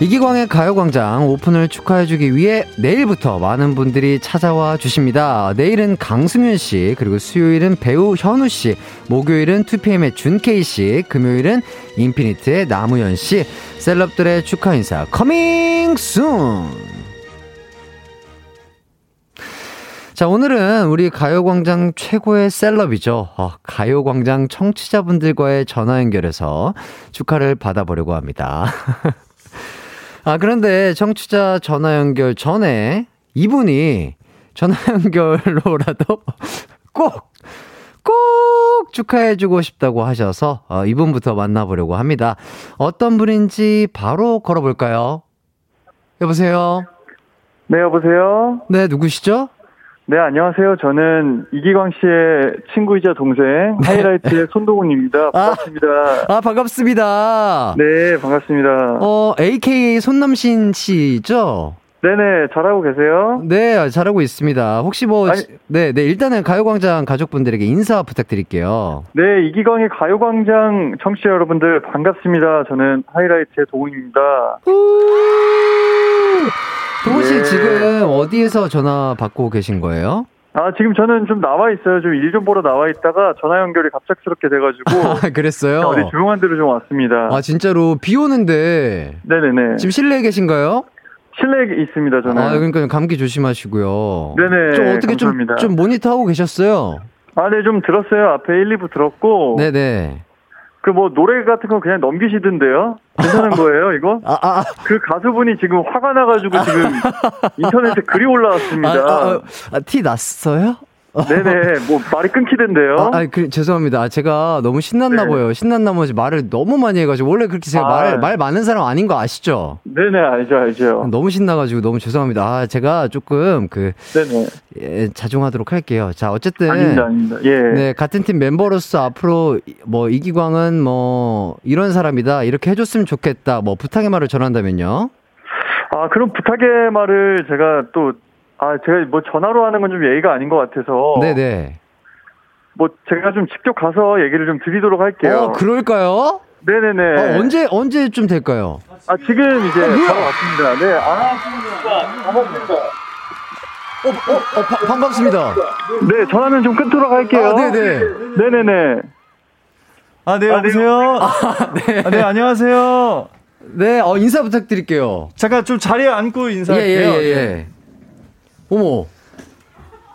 이기광의 가요광장 오픈을 축하해주기 위해 내일부터 많은 분들이 찾아와 주십니다. 내일은 강승윤 씨, 그리고 수요일은 배우 현우 씨, 목요일은 2PM의 준케이 씨, 금요일은 인피니트의 남우현 씨, 셀럽들의 축하 인사 coming soon! 자, 오늘은 우리 가요광장 최고의 셀럽이죠. 어, 가요광장 청취자분들과의 전화 연결해서 축하를 받아보려고 합니다. (laughs) 아, 그런데 청취자 전화 연결 전에 이분이 전화 (laughs) 연결로라도 꼭, 꼭 축하해주고 싶다고 하셔서 어, 이분부터 만나보려고 합니다. 어떤 분인지 바로 걸어볼까요? 여보세요? 네, 여보세요? 네, 누구시죠? 네, 안녕하세요. 저는 이기광 씨의 친구이자 동생, 네. 하이라이트의 손동훈입니다. 반갑습니다. 아, 아, 반갑습니다. 네, 반갑습니다. 어, AKA 손남신 씨죠? 네네, 잘하고 계세요? 네, 잘하고 있습니다. 혹시 뭐, 아니, 네, 네, 일단은 가요광장 가족분들에게 인사 부탁드릴게요. 네, 이기광의 가요광장 청취자 여러분들 반갑습니다. 저는 하이라이트의 동훈입니다. 동훈 씨 네. 지금 어디에서 전화 받고 계신 거예요? 아, 지금 저는 좀 나와 있어요. 좀 일 좀 보러 나와 있다가 전화 연결이 갑작스럽게 돼가지고. (laughs) 아, 그랬어요? 어디 조용한 데로 좀 왔습니다. 아, 진짜로 비 오는데. 네네네. 지금 실내에 계신가요? 실내에 있습니다, 저는. 아, 그러니까 감기 조심하시고요. 네네. 좀 어떻게 좀, 좀 모니터 하고 계셨어요? 아, 네, 좀 들었어요. 앞에 1, 2부 들었고. 네네. 그 뭐 노래 같은 거 그냥 넘기시던데요? 괜찮은 거예요, 이거? (laughs) 아, 아, 아. 그 가수분이 지금 화가 나가지고 지금 (laughs) 인터넷에 글이 올라왔습니다. 아, 아, 아티 났어요? 네네, 뭐 말이 끊기던데요. 아, 아 그, 죄송합니다. 제가 너무 신났나 네. 보여. 신난 나머지 말을 너무 많이 해가지고 원래 그렇게 제가 아. 말, 말 많은 사람 아닌 거 아시죠? 네네, 알죠, 알죠. 너무 신나가지고 너무 죄송합니다. 아, 제가 조금 그 네네. 예, 자중하도록 할게요. 자, 어쨌든 아닙니다, 아닙니다. 예. 네, 같은 팀 멤버로서 앞으로 뭐 이기광은 뭐 이런 사람이다 이렇게 해줬으면 좋겠다. 뭐 부탁의 말을 전한다면요. 아, 그럼 부탁의 말을 제가 또 아, 제가 뭐 전화로 하는 건 좀 예의가 아닌 것 같아서. 네네. 뭐 제가 좀 직접 가서 얘기를 좀 드리도록 할게요. 어, 그럴까요? 네네네. 어, 언제, 언제쯤 될까요? 아, 지금 이제 어, 바로 왔습니다. 네, 아, 반갑습니다. 어, 어, 어 바, 반갑습니다. 네, 전화는 좀 끊도록 할게요. 아, 네네. 네네네. 아, 네, 여보세요? 아, 네. 아, 네, 안녕하세요. 네, 어, 인사 부탁드릴게요. 잠깐 좀 자리에 앉고 인사할게요. 예, 예, 예. 예. 어머.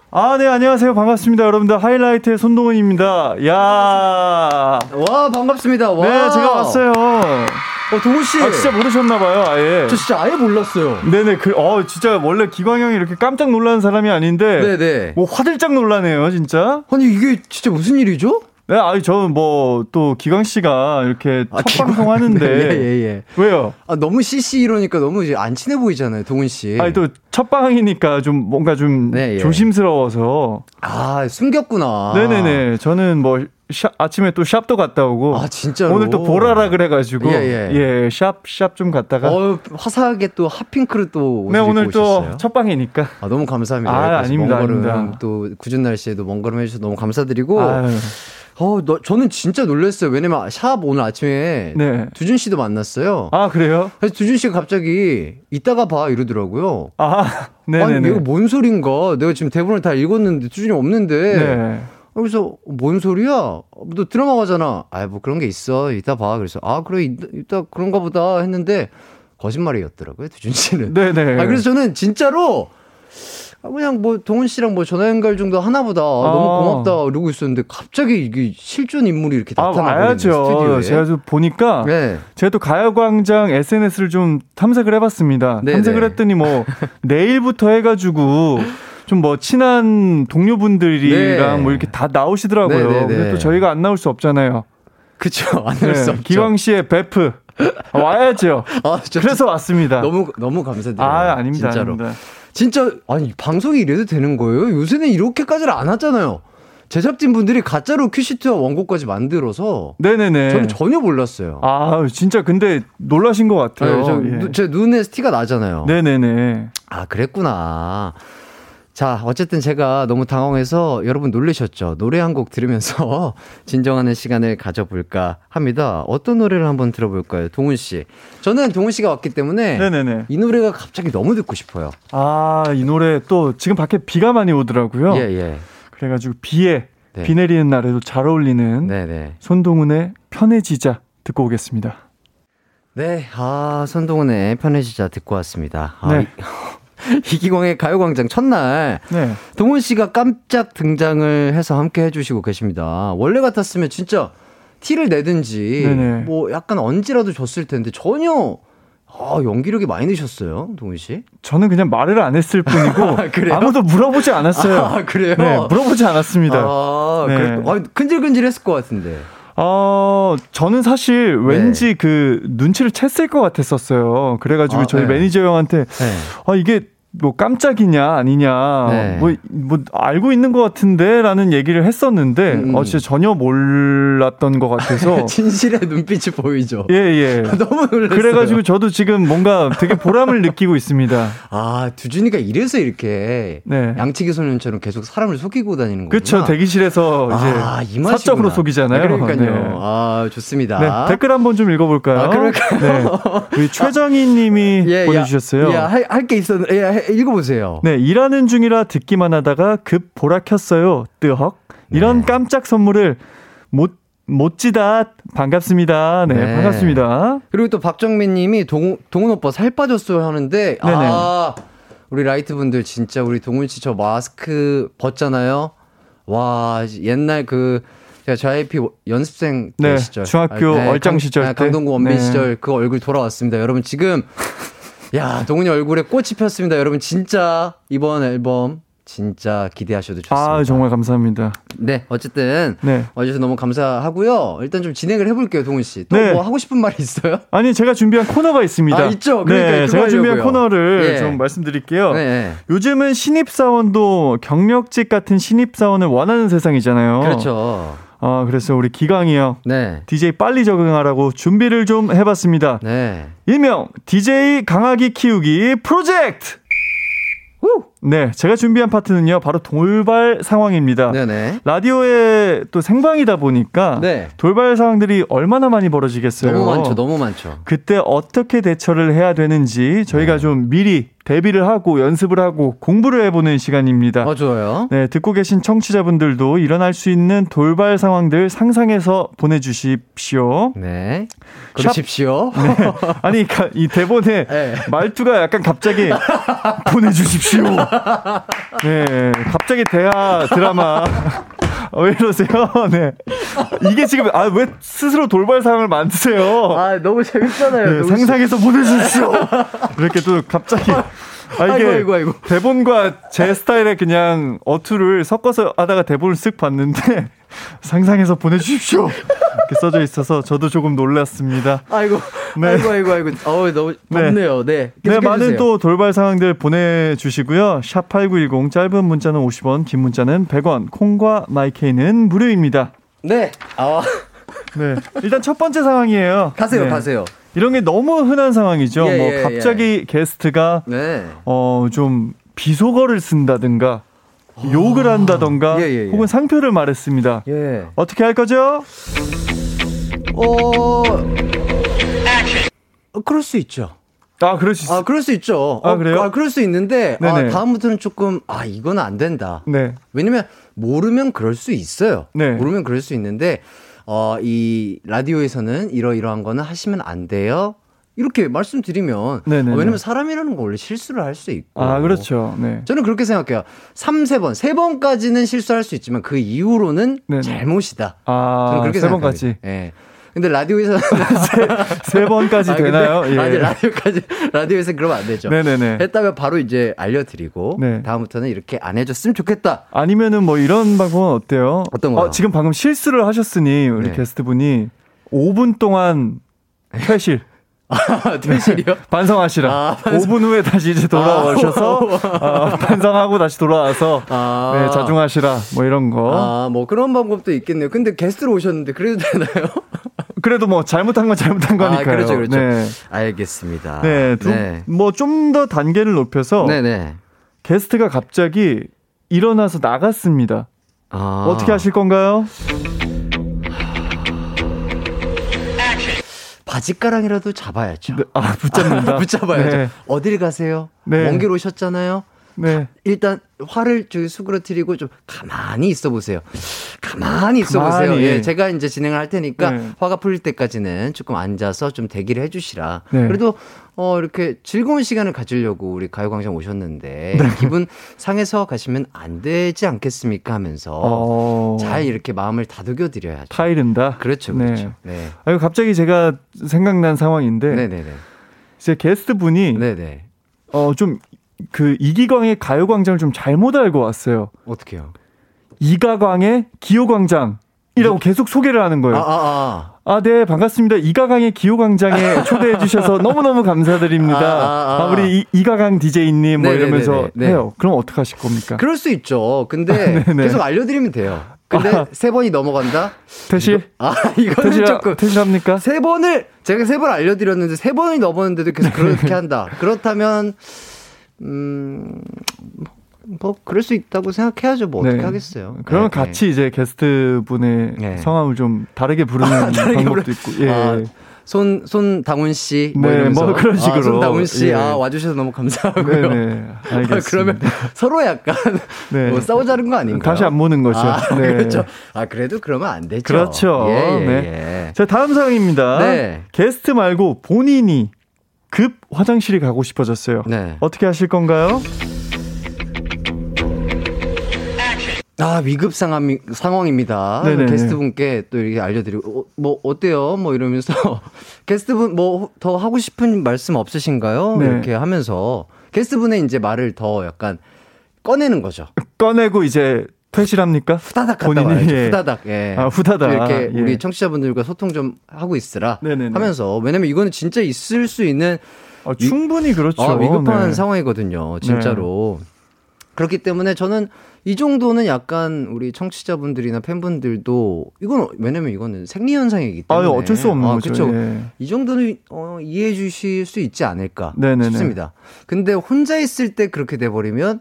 아, 네, 안녕하세요. 반갑습니다. 여러분들. 하이라이트의 손동훈입니다. 야 와, 반갑습니다. 와. 네, 제가 왔어요. 어, 동훈 씨. 아, 진짜 모르셨나봐요, 아예. 저 진짜 아예 몰랐어요. 네네, 그, 어, 진짜 원래 기광 형이 이렇게 깜짝 놀라는 사람이 아닌데. 네네. 뭐 화들짝 놀라네요, 진짜. 아니, 이게 진짜 무슨 일이죠? 네, 아니, 저는 뭐, 또, 기광 씨가 이렇게 첫 아, 방송 하는데. 네, 예, 예. 왜요? 아, 너무 CC 이러니까 너무 안 친해 보이잖아요, 동훈 씨. 아니, 또, 첫 방이니까 좀 뭔가 좀 네, 예. 조심스러워서. 아, 숨겼구나. 네네네. 저는 뭐, 샵, 아침에 또 샵도 갔다 오고. 아, 진짜로? 오늘 또 보라라 그래가지고. 예, 예. 예 샵, 샵좀 갔다가. 어, 화사하게 또 핫핑크를 또. 네, 오늘 또 첫 방이니까. 아, 너무 감사합니다. 아, 아닙니다. 먼 걸음 아닙니다. 또 굳은 날씨에도 먼 걸음 해주셔서 너무 감사드리고. 아유. 어, 너, 저는 진짜 놀랐어요. 왜냐면 샵 오늘 아침에 네. 두준 씨도 만났어요. 아, 그래요? 그래서 두준 씨가 갑자기 이따가 봐 이러더라고요. 아, 네. 아니, 이거 뭔 소린가? 내가 지금 대본을 다 읽었는데 두준이 없는데. 네. 그래서 뭔 소리야? 너 드라마 가잖아. 아, 뭐 그런 게 있어. 이따 봐. 그래서 아, 그래. 이따, 이따 그런가 보다 했는데 거짓말이었더라고요. 두준 씨는. 네네. 아, 그래서 저는 진짜로 아, 그냥 뭐 동훈 씨랑 뭐 전화 연결 정도 하나보다 아. 너무 고맙다 그러고 있었는데 갑자기 이게 실존 인물이 이렇게 나타나버리는 아, 스튜디오에. 제가 좀 보니까 네. 제가 또 가요광장 SNS를 좀 탐색을 해봤습니다. 네네. 탐색을 네. 했더니 뭐 (laughs) 내일부터 해가지고 좀뭐 친한 동료분들이랑 네. 뭐 이렇게 다 나오시더라고요. 네네네. 네, 근데 또 저희가 안 나올 수 없잖아요. 그쵸. 안 나올 네. 수 없죠. 기광 씨의 베프. 와야죠. 아, 그래서 왔습니다. 너무, 너무 감사드려요. 아, 아닙니다. 진짜로. 아닙니다. 진짜 아니 방송이 이래도 되는 거예요? 요새는 이렇게까지는 안 하잖아요. 제작진 분들이 가짜로 큐시트와 원고까지 만들어서 네네네 저는 전혀 몰랐어요. 아 진짜 근데 놀라신 것 같아요. 네, 예. 제 눈에 스티가 나잖아요. 네네네. 아 그랬구나. 자, 어쨌든 제가 너무 당황해서 여러분 놀라셨죠? 노래 한 곡 들으면서 (laughs) 진정하는 시간을 가져볼까 합니다. 어떤 노래를 한번 들어볼까요? 동훈 씨. 저는 동훈 씨가 왔기 때문에 네네네. 이 노래가 갑자기 너무 듣고 싶어요. 아, 이 노래 또 지금 밖에 비가 많이 오더라고요. 예, 예. 그래가지고 비에 네. 비 내리는 날에도 잘 어울리는 네네. 손동훈의 편해지자 듣고 오겠습니다. 네, 아, 손동훈의 편해지자 듣고 왔습니다. 아, 네. (laughs) 이기광의 가요광장 첫날 네. 동훈 씨가 깜짝 등장을 해서 함께 해주시고 계십니다. 원래 같았으면 진짜 티를 내든지 네네. 뭐 약간 언지라도 줬을 텐데 전혀 아, 연기력이 많이 느셨어요, 동훈 씨? 저는 그냥 말을 안 했을 뿐이고 (laughs) 아, 무도 물어보지 않았어요. (laughs) 아, 그래요? 네, 물어보지 않았습니다. 아, 네. 그래, 아, 근질근질했을 것 같은데. 어, 저는 사실 왠지 네. 그 눈치를 챘을 것 같았었어요. 그래가지고 아, 저희 네. 매니저 형한테 네. 아, 이게 뭐 깜짝이냐 아니냐 네. 뭐, 뭐 알고 있는 것 같은데라는 얘기를 했었는데 음. 어 진짜 전혀 몰랐던 것 같아서 (laughs) 진실의 눈빛이 보이죠. 예예. 예. (laughs) 너무 놀랐어요. 그래가지고 저도 지금 뭔가 되게 보람을 느끼고 있습니다. 아 두준이가 이래서 이렇게 네. 양치기 소년처럼 계속 사람을 속이고 다니는 거구나. 그렇죠. 대기실에서 아, 이제 사적으로 속이잖아요. 아, 그러니까요. 네. 아 좋습니다. 네, 댓글 한번 좀 읽어볼까요? 아, 그럴까요? 네. 우리 최정희님이 (laughs) 예, 보내주셨어요. 야, 할게 있었는데. 예, 읽어보세요. 네, 일하는 중이라 듣기만 하다가 급 보라 켰어요. 뜨헉. 이런 네. 깜짝 선물을 못 멋지다 반갑습니다. 네, 네, 반갑습니다. 그리고 또 박정민 님이 동, 동훈 오빠 살 빠졌어요 하는데 네네. 아 우리 라이트 분들 진짜 우리 동훈 씨 저 마스크 벗잖아요. 와, 옛날 그 제가 JYP 연습생 네, 시절 중학교 아, 네, 얼짱 시절 강, 때 강동구 원빈 네. 시절 그 얼굴 돌아왔습니다. 여러분 지금 야, 동훈이 얼굴에 꽃이 폈습니다. 여러분 진짜 이번 앨범 진짜 기대하셔도 좋습니다. 아, 정말 감사합니다. 네, 어쨌든 네. 와주셔서 너무 감사하고요. 일단 좀 진행을 해볼게요, 동훈 씨. 또뭐 네. 하고 싶은 말이 있어요? 아니, 제가 준비한 코너가 있습니다. 아, 있죠. 그러니까 네, 제가 준비한 코너를 네. 좀 말씀드릴게요. 네. 요즘은 신입 사원도 경력직 같은 신입 사원을 원하는 세상이잖아요. 그렇죠. 아, 그래서 우리 기광이 형. 네. DJ 빨리 적응하라고 준비를 좀 해봤습니다. 네. 일명 DJ 강아기 키우기 프로젝트! 네, 제가 준비한 파트는요, 바로 돌발 상황입니다. 네네. 라디오에 또 생방이다 보니까 네. 돌발 상황들이 얼마나 많이 벌어지겠어요. 너무 많죠, 너무 많죠. 그때 어떻게 대처를 해야 되는지 저희가 네. 좀 미리 데뷔를 하고 연습을 하고 공부를 해보는 시간입니다. 어, 좋아요. 네, 듣고 계신 청취자분들도 일어날 수 있는 돌발 상황들 상상해서 보내주십시오. 네. 그러십시오. 샵, 네. 아니, 이 대본에 (laughs) 네. 말투가 약간 갑자기 보내주십시오. 네, 갑자기 대화 드라마. (laughs) 왜 이러세요? (laughs) 네. 이게 지금 아 왜 스스로 돌발 상황을 만드세요? 아 너무 재밌잖아요. 네, 너무 상상해서 보내주십시오. 이렇게 또 갑자기 아, 이게 아이고, 아이고, 아이고. 대본과 제 스타일에 그냥 어투를 섞어서 하다가 대본을 쓱 봤는데 (laughs) 상상해서 보내주십시오. 이렇게 써져 있어서 저도 조금 놀랐습니다. 아이고, 네. 아이고, 아이고, 아이고. 어우, 너무 덥네요. 네. 네, 네 많은 또 돌발 상황들 보내주시고요. 샵 8910 짧은 문자는 50원, 긴 문자는 100원, 콩과 마이케이는 무료입니다. 네. 아. 네. 일단 첫 번째 상황이에요. 가세요, 네. 가세요. 이런 게 너무 흔한 상황이죠. 예, 뭐 예, 갑자기 예. 게스트가 네. 어좀 비속어를 쓴다든가 욕을 한다던가 예, 예, 예. 혹은 상표를 말했습니다. 어떻게 할 거죠? 어, 어 그럴 수 있죠. 아, 그럴 수 있... 아, 그럴 수 있죠. 아, 그래요? 아, 그럴 수 있는데, 아, 다음부터는 조금, 아, 이건 안 된다. 네. 왜냐면, 모르면 그럴 수 있어요. 네. 모르면 그럴 수 있는데, 어, 이 라디오에서는 이러이러한 거는 하시면 안 돼요. 이렇게 말씀드리면 어, 왜냐면 사람이라는 건 원래 실수를 할 수 있고 아 그렇죠. 네. 저는 그렇게 생각해요. 3, 세번 3번까지는 실수할 수 있지만 그 이후로는 네네. 잘못이다. 아, 저는 그렇게 생각합니다. 예. 네. 근데 라디오에서 (laughs) 세, 세 번까지 아, 되나요? 예. 아니 라디오까지 라디오에서 그러면 안 되죠. 네네네. 했다면 바로 이제 알려드리고 네. 다음부터는 이렇게 안 해줬으면 좋겠다. 아니면은 뭐 이런 방법은 어때요? 어떤 거? 어, 지금 방금 실수를 하셨으니 우리 네. 게스트분이 5분 동안 퇴실. (laughs) 아, 퇴실이요? 네. 반성하시라. 아, 반성. 5분 후에 다시 이제 돌아오셔서 아, 어, 반성하고 다시 돌아와서 아. 네, 자중하시라. 뭐 이런 거. 아, 뭐 그런 방법도 있겠네요. 근데 게스트로 오셨는데 그래도 되나요? 그래도 뭐 잘못한 건 잘못한 아, 거니까요. 아, 그렇죠, 그렇죠. 네. 알겠습니다. 네, 네. 뭐좀 더 단계를 높여서 네네. 게스트가 갑자기 일어나서 나갔습니다. 아. 어떻게 하실 건가요? 바지가랑이라도 잡아야죠. 네, 아, 붙잡는다. (laughs) 붙잡아야죠. 네. 어딜 가세요? 네. 먼길 오셨잖아요. 네. 일단 화를 저기 수그러뜨리고 좀 가만히 있어 보세요. 가만히 있어 보세요. 예, 제가 이제 진행을 할 테니까 네. 화가 풀릴 때까지는 조금 앉아서 좀 대기를 해 주시라. 네. 그래도 어 이렇게 즐거운 시간을 가지려고 우리 가요 광장 오셨는데 네. 기분 상해서 가시면 안 되지 않겠습니까 하면서 어... 잘 이렇게 마음을 다독여 드려야죠. 타이른다. 그렇죠. 그렇죠. 네. 아유 갑자기 제가 생각난 상황인데 네, 네, 네. 제 게스트 분이 네네. 어 좀 그 이기광의 가요광장을 좀 잘못 알고 왔어요. 어떻게요? 이가광의 기호광장 이라고 계속 소개를 하는 거예요. 아, 아, 아. 아, 네, 반갑습니다. 이가강의 기호광장에 (laughs) 초대해주셔서 너무너무 감사드립니다. 아, 아, 아. 아 우리 이, 가강 DJ님 뭐 네네네네. 이러면서 네. 해요. 그럼 어떡하실 겁니까? 그럴 수 있죠. 근데 계속 알려드리면 돼요. 근데 아. 세 번이 넘어간다? 퇴실? 아, 이거는 퇴실, 조금. 퇴실합니까? 세 번을, 제가 세 번 알려드렸는데 세 번이 넘었는데도 계속 그렇게 한다. 그렇다면, 음, 뭐 그럴 수 있다고 생각해야죠. 뭐 어떻게 네. 하겠어요. 그러면 네, 같이 네. 이제 게스트 분의 네. 성함을 좀 다르게 부르는 아, (laughs) 다르게 방법도 부르... 있고. 예. 아, 손, 손 당훈 씨. 뭐, 네, 뭐 그런 식으로. 아, 손 당훈 씨. 예. 아, 와주셔서 너무 감사하고요. 네네. 네. 알겠습니다. 그러면 서로 약간 (laughs) 네. 뭐 싸우자는 거 아닌가요? 다시 안 보는 거죠. 아, 네. 그렇죠. 아, 그래도 그러면 안 되죠. 그렇죠. 예, 예, 네. 예. 자, 다음 상황입니다. 네. 게스트 말고 본인이 급 화장실이 가고 싶어졌어요. 네. 어떻게 하실 건가요? 아, 위급 상황, 상황입니다. 네네네. 게스트분께 또 이렇게 알려드리고, 어, 뭐, 어때요? 뭐 이러면서, (laughs) 게스트분 뭐 더 하고 싶은 말씀 없으신가요? 네. 이렇게 하면서, 게스트분의 이제 말을 더 약간 꺼내는 거죠. 꺼내고 이제 퇴실합니까? 후다닥 갔다 와야죠. 예. 후다닥. 예. 아, 후다닥. 이렇게 예. 우리 청취자분들과 소통 좀 하고 있으라 네네네. 하면서 왜냐면 이거는 진짜 있을 수 있는 아, 충분히 그렇죠. 아, 위급한 네. 상황이거든요. 진짜로. 네. 그렇기 때문에 저는 이 정도는 약간 우리 청취자분들이나 팬분들도 이건 왜냐면 이거는 생리 현상이기 때문에 아, 어쩔 수 없는 아, 거죠. 예. 이 정도는 어, 이해해 주실 수 있지 않을까 네네네. 싶습니다. 근데 혼자 있을 때 그렇게 돼 버리면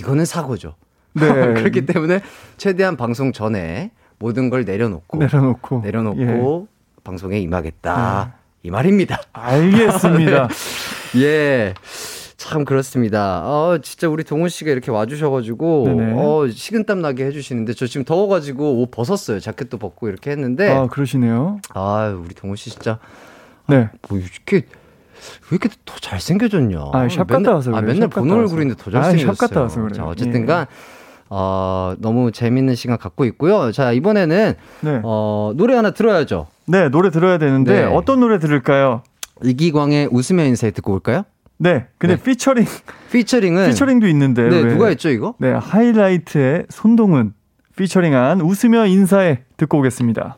이거는 사고죠. 네. (laughs) 그렇기 때문에 최대한 방송 전에 모든 걸 내려놓고 내려놓고 내려놓고 예. 방송에 임하겠다. 네. 이 말입니다. 알겠습니다. (laughs) 예. 참 그렇습니다. 어, 진짜 우리 동훈 씨가 이렇게 와주셔가지고 어, 식은땀 나게 해주시는데 저 지금 더워가지고 옷 벗었어요. 자켓도 벗고 이렇게 했는데 아 그러시네요. 아 우리 동훈 씨 진짜 네. 아, 뭐 이렇게 왜 이렇게 더 잘생겨졌냐? 아, 샵 갔다 와서 그래. 아, 맨날 보는 얼굴인데 더 잘생겼어요. 아, 샵 갔다 와서 그래. 자, 어쨌든간 예. 어, 너무 재밌는 시간 갖고 있고요. 자, 이번에는 네. 어, 노래 하나 들어야죠. 네, 노래 들어야 되는데 네. 어떤 노래 들을까요? 이기광의 웃으며 인사해 듣고 올까요? 네. 근데 네. 피처링 피처링은 피처링도 있는데 네, 왜? 누가 했죠, 이거? 네, 하이라이트의 손동은 피처링한 웃으며 인사해 듣고 오겠습니다.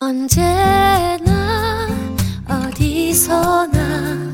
언제나 어디서나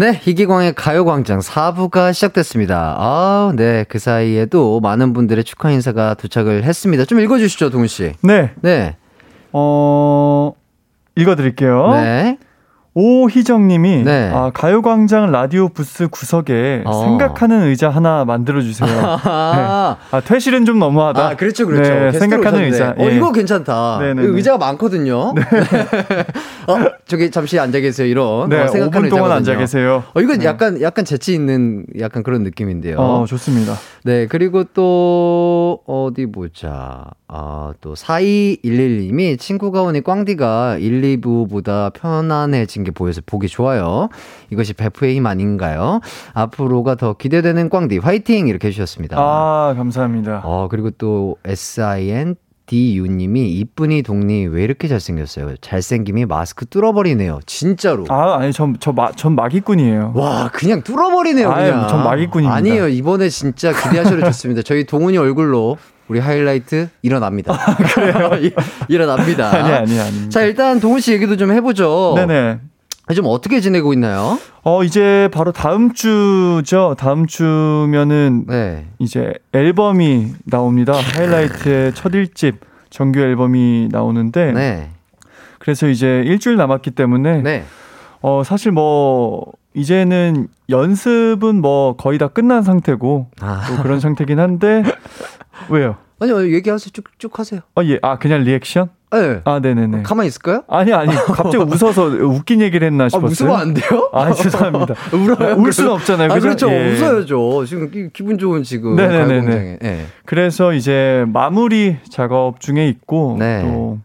네, 이기광의 가요광장 4부가 시작됐습니다. 아, 네, 그 사이에도 많은 분들의 축하 인사가 도착을 했습니다. 좀 읽어주시죠, 동훈 씨. 네. 네. 어, 읽어드릴게요. 네. 오희정님이 네. 아, 가요광장 라디오 부스 구석에 어. 생각하는 의자 하나 만들어 주세요. (laughs) 네. 아, 퇴실은 좀 너무하다. 아, 그렇죠, 그렇죠. 네, 생각하는 의자. 어, 예. 이거 괜찮다. 네네 의자가 많거든요. 네. (laughs) 어, 저기 잠시 앉아 계세요. 이런. 네, 어, 생각하는 5분 동안 앉아 계세요. 어, 이건 네. 약간 약간 재치 있는 약간 그런 느낌인데요. 어, 좋습니다. 네, 그리고 또 어디 보자. 아, 또 4211님이 친구가 오니 꽝디가 1, 2부보다 편안해진 게 보여서 보기 좋아요. 이것이 베프의 힘 아닌가요? 앞으로가 더 기대되는 꽝디 화이팅 이렇게 해주셨습니다. 아, 감사합니다. 어, 그리고 또 SIN 디유님이 이쁜이 동니 왜 이렇게 잘생겼어요? 잘생김이 마스크 뚫어버리네요. 진짜로. 아 아니 전저전 마기꾼이에요. 와 그냥 뚫어버리네요. 그냥. 전 마기꾼입니다. 아니에요 이번에 진짜 기대하셔도 좋습니다. 저희 동훈이 얼굴로 우리 하이라이트 일어납니다. 아, (laughs) 그래요? (laughs) 일어납니다. 아니, 아니, 아니. 자, 일단 동훈 씨 얘기도 좀 해보죠. 네네. 좀 어떻게 지내고 있나요? 어, 이제 바로 다음 주죠. 다음 주면은 네. 이제 앨범이 나옵니다. 하이라이트의 첫 1집 정규 앨범이 나오는데 네. 그래서 이제 일주일 남았기 때문에 네. 어, 사실 뭐 이제는 연습은 뭐 거의 다 끝난 상태고 아. 또 그런 상태긴 한데 (laughs) 왜요? 아니요, 얘기하세요. 쭉쭉 하세요. 아, 예. 아, 그냥 리액션? 네. 아, 네네네. 가만히 있을까요? 아니, 아니. 갑자기 웃어서 웃긴 얘기를 했나 싶었어요. 아, 웃으면 안 돼요? 아, 죄송합니다. (laughs) 울어요? 울 수는 없잖아요. 아, 그렇죠. 예. 웃어야죠. 지금 기분 좋은 지금. 네네네. 네. 그래서 이제 마무리 작업 중에 있고, 네. 또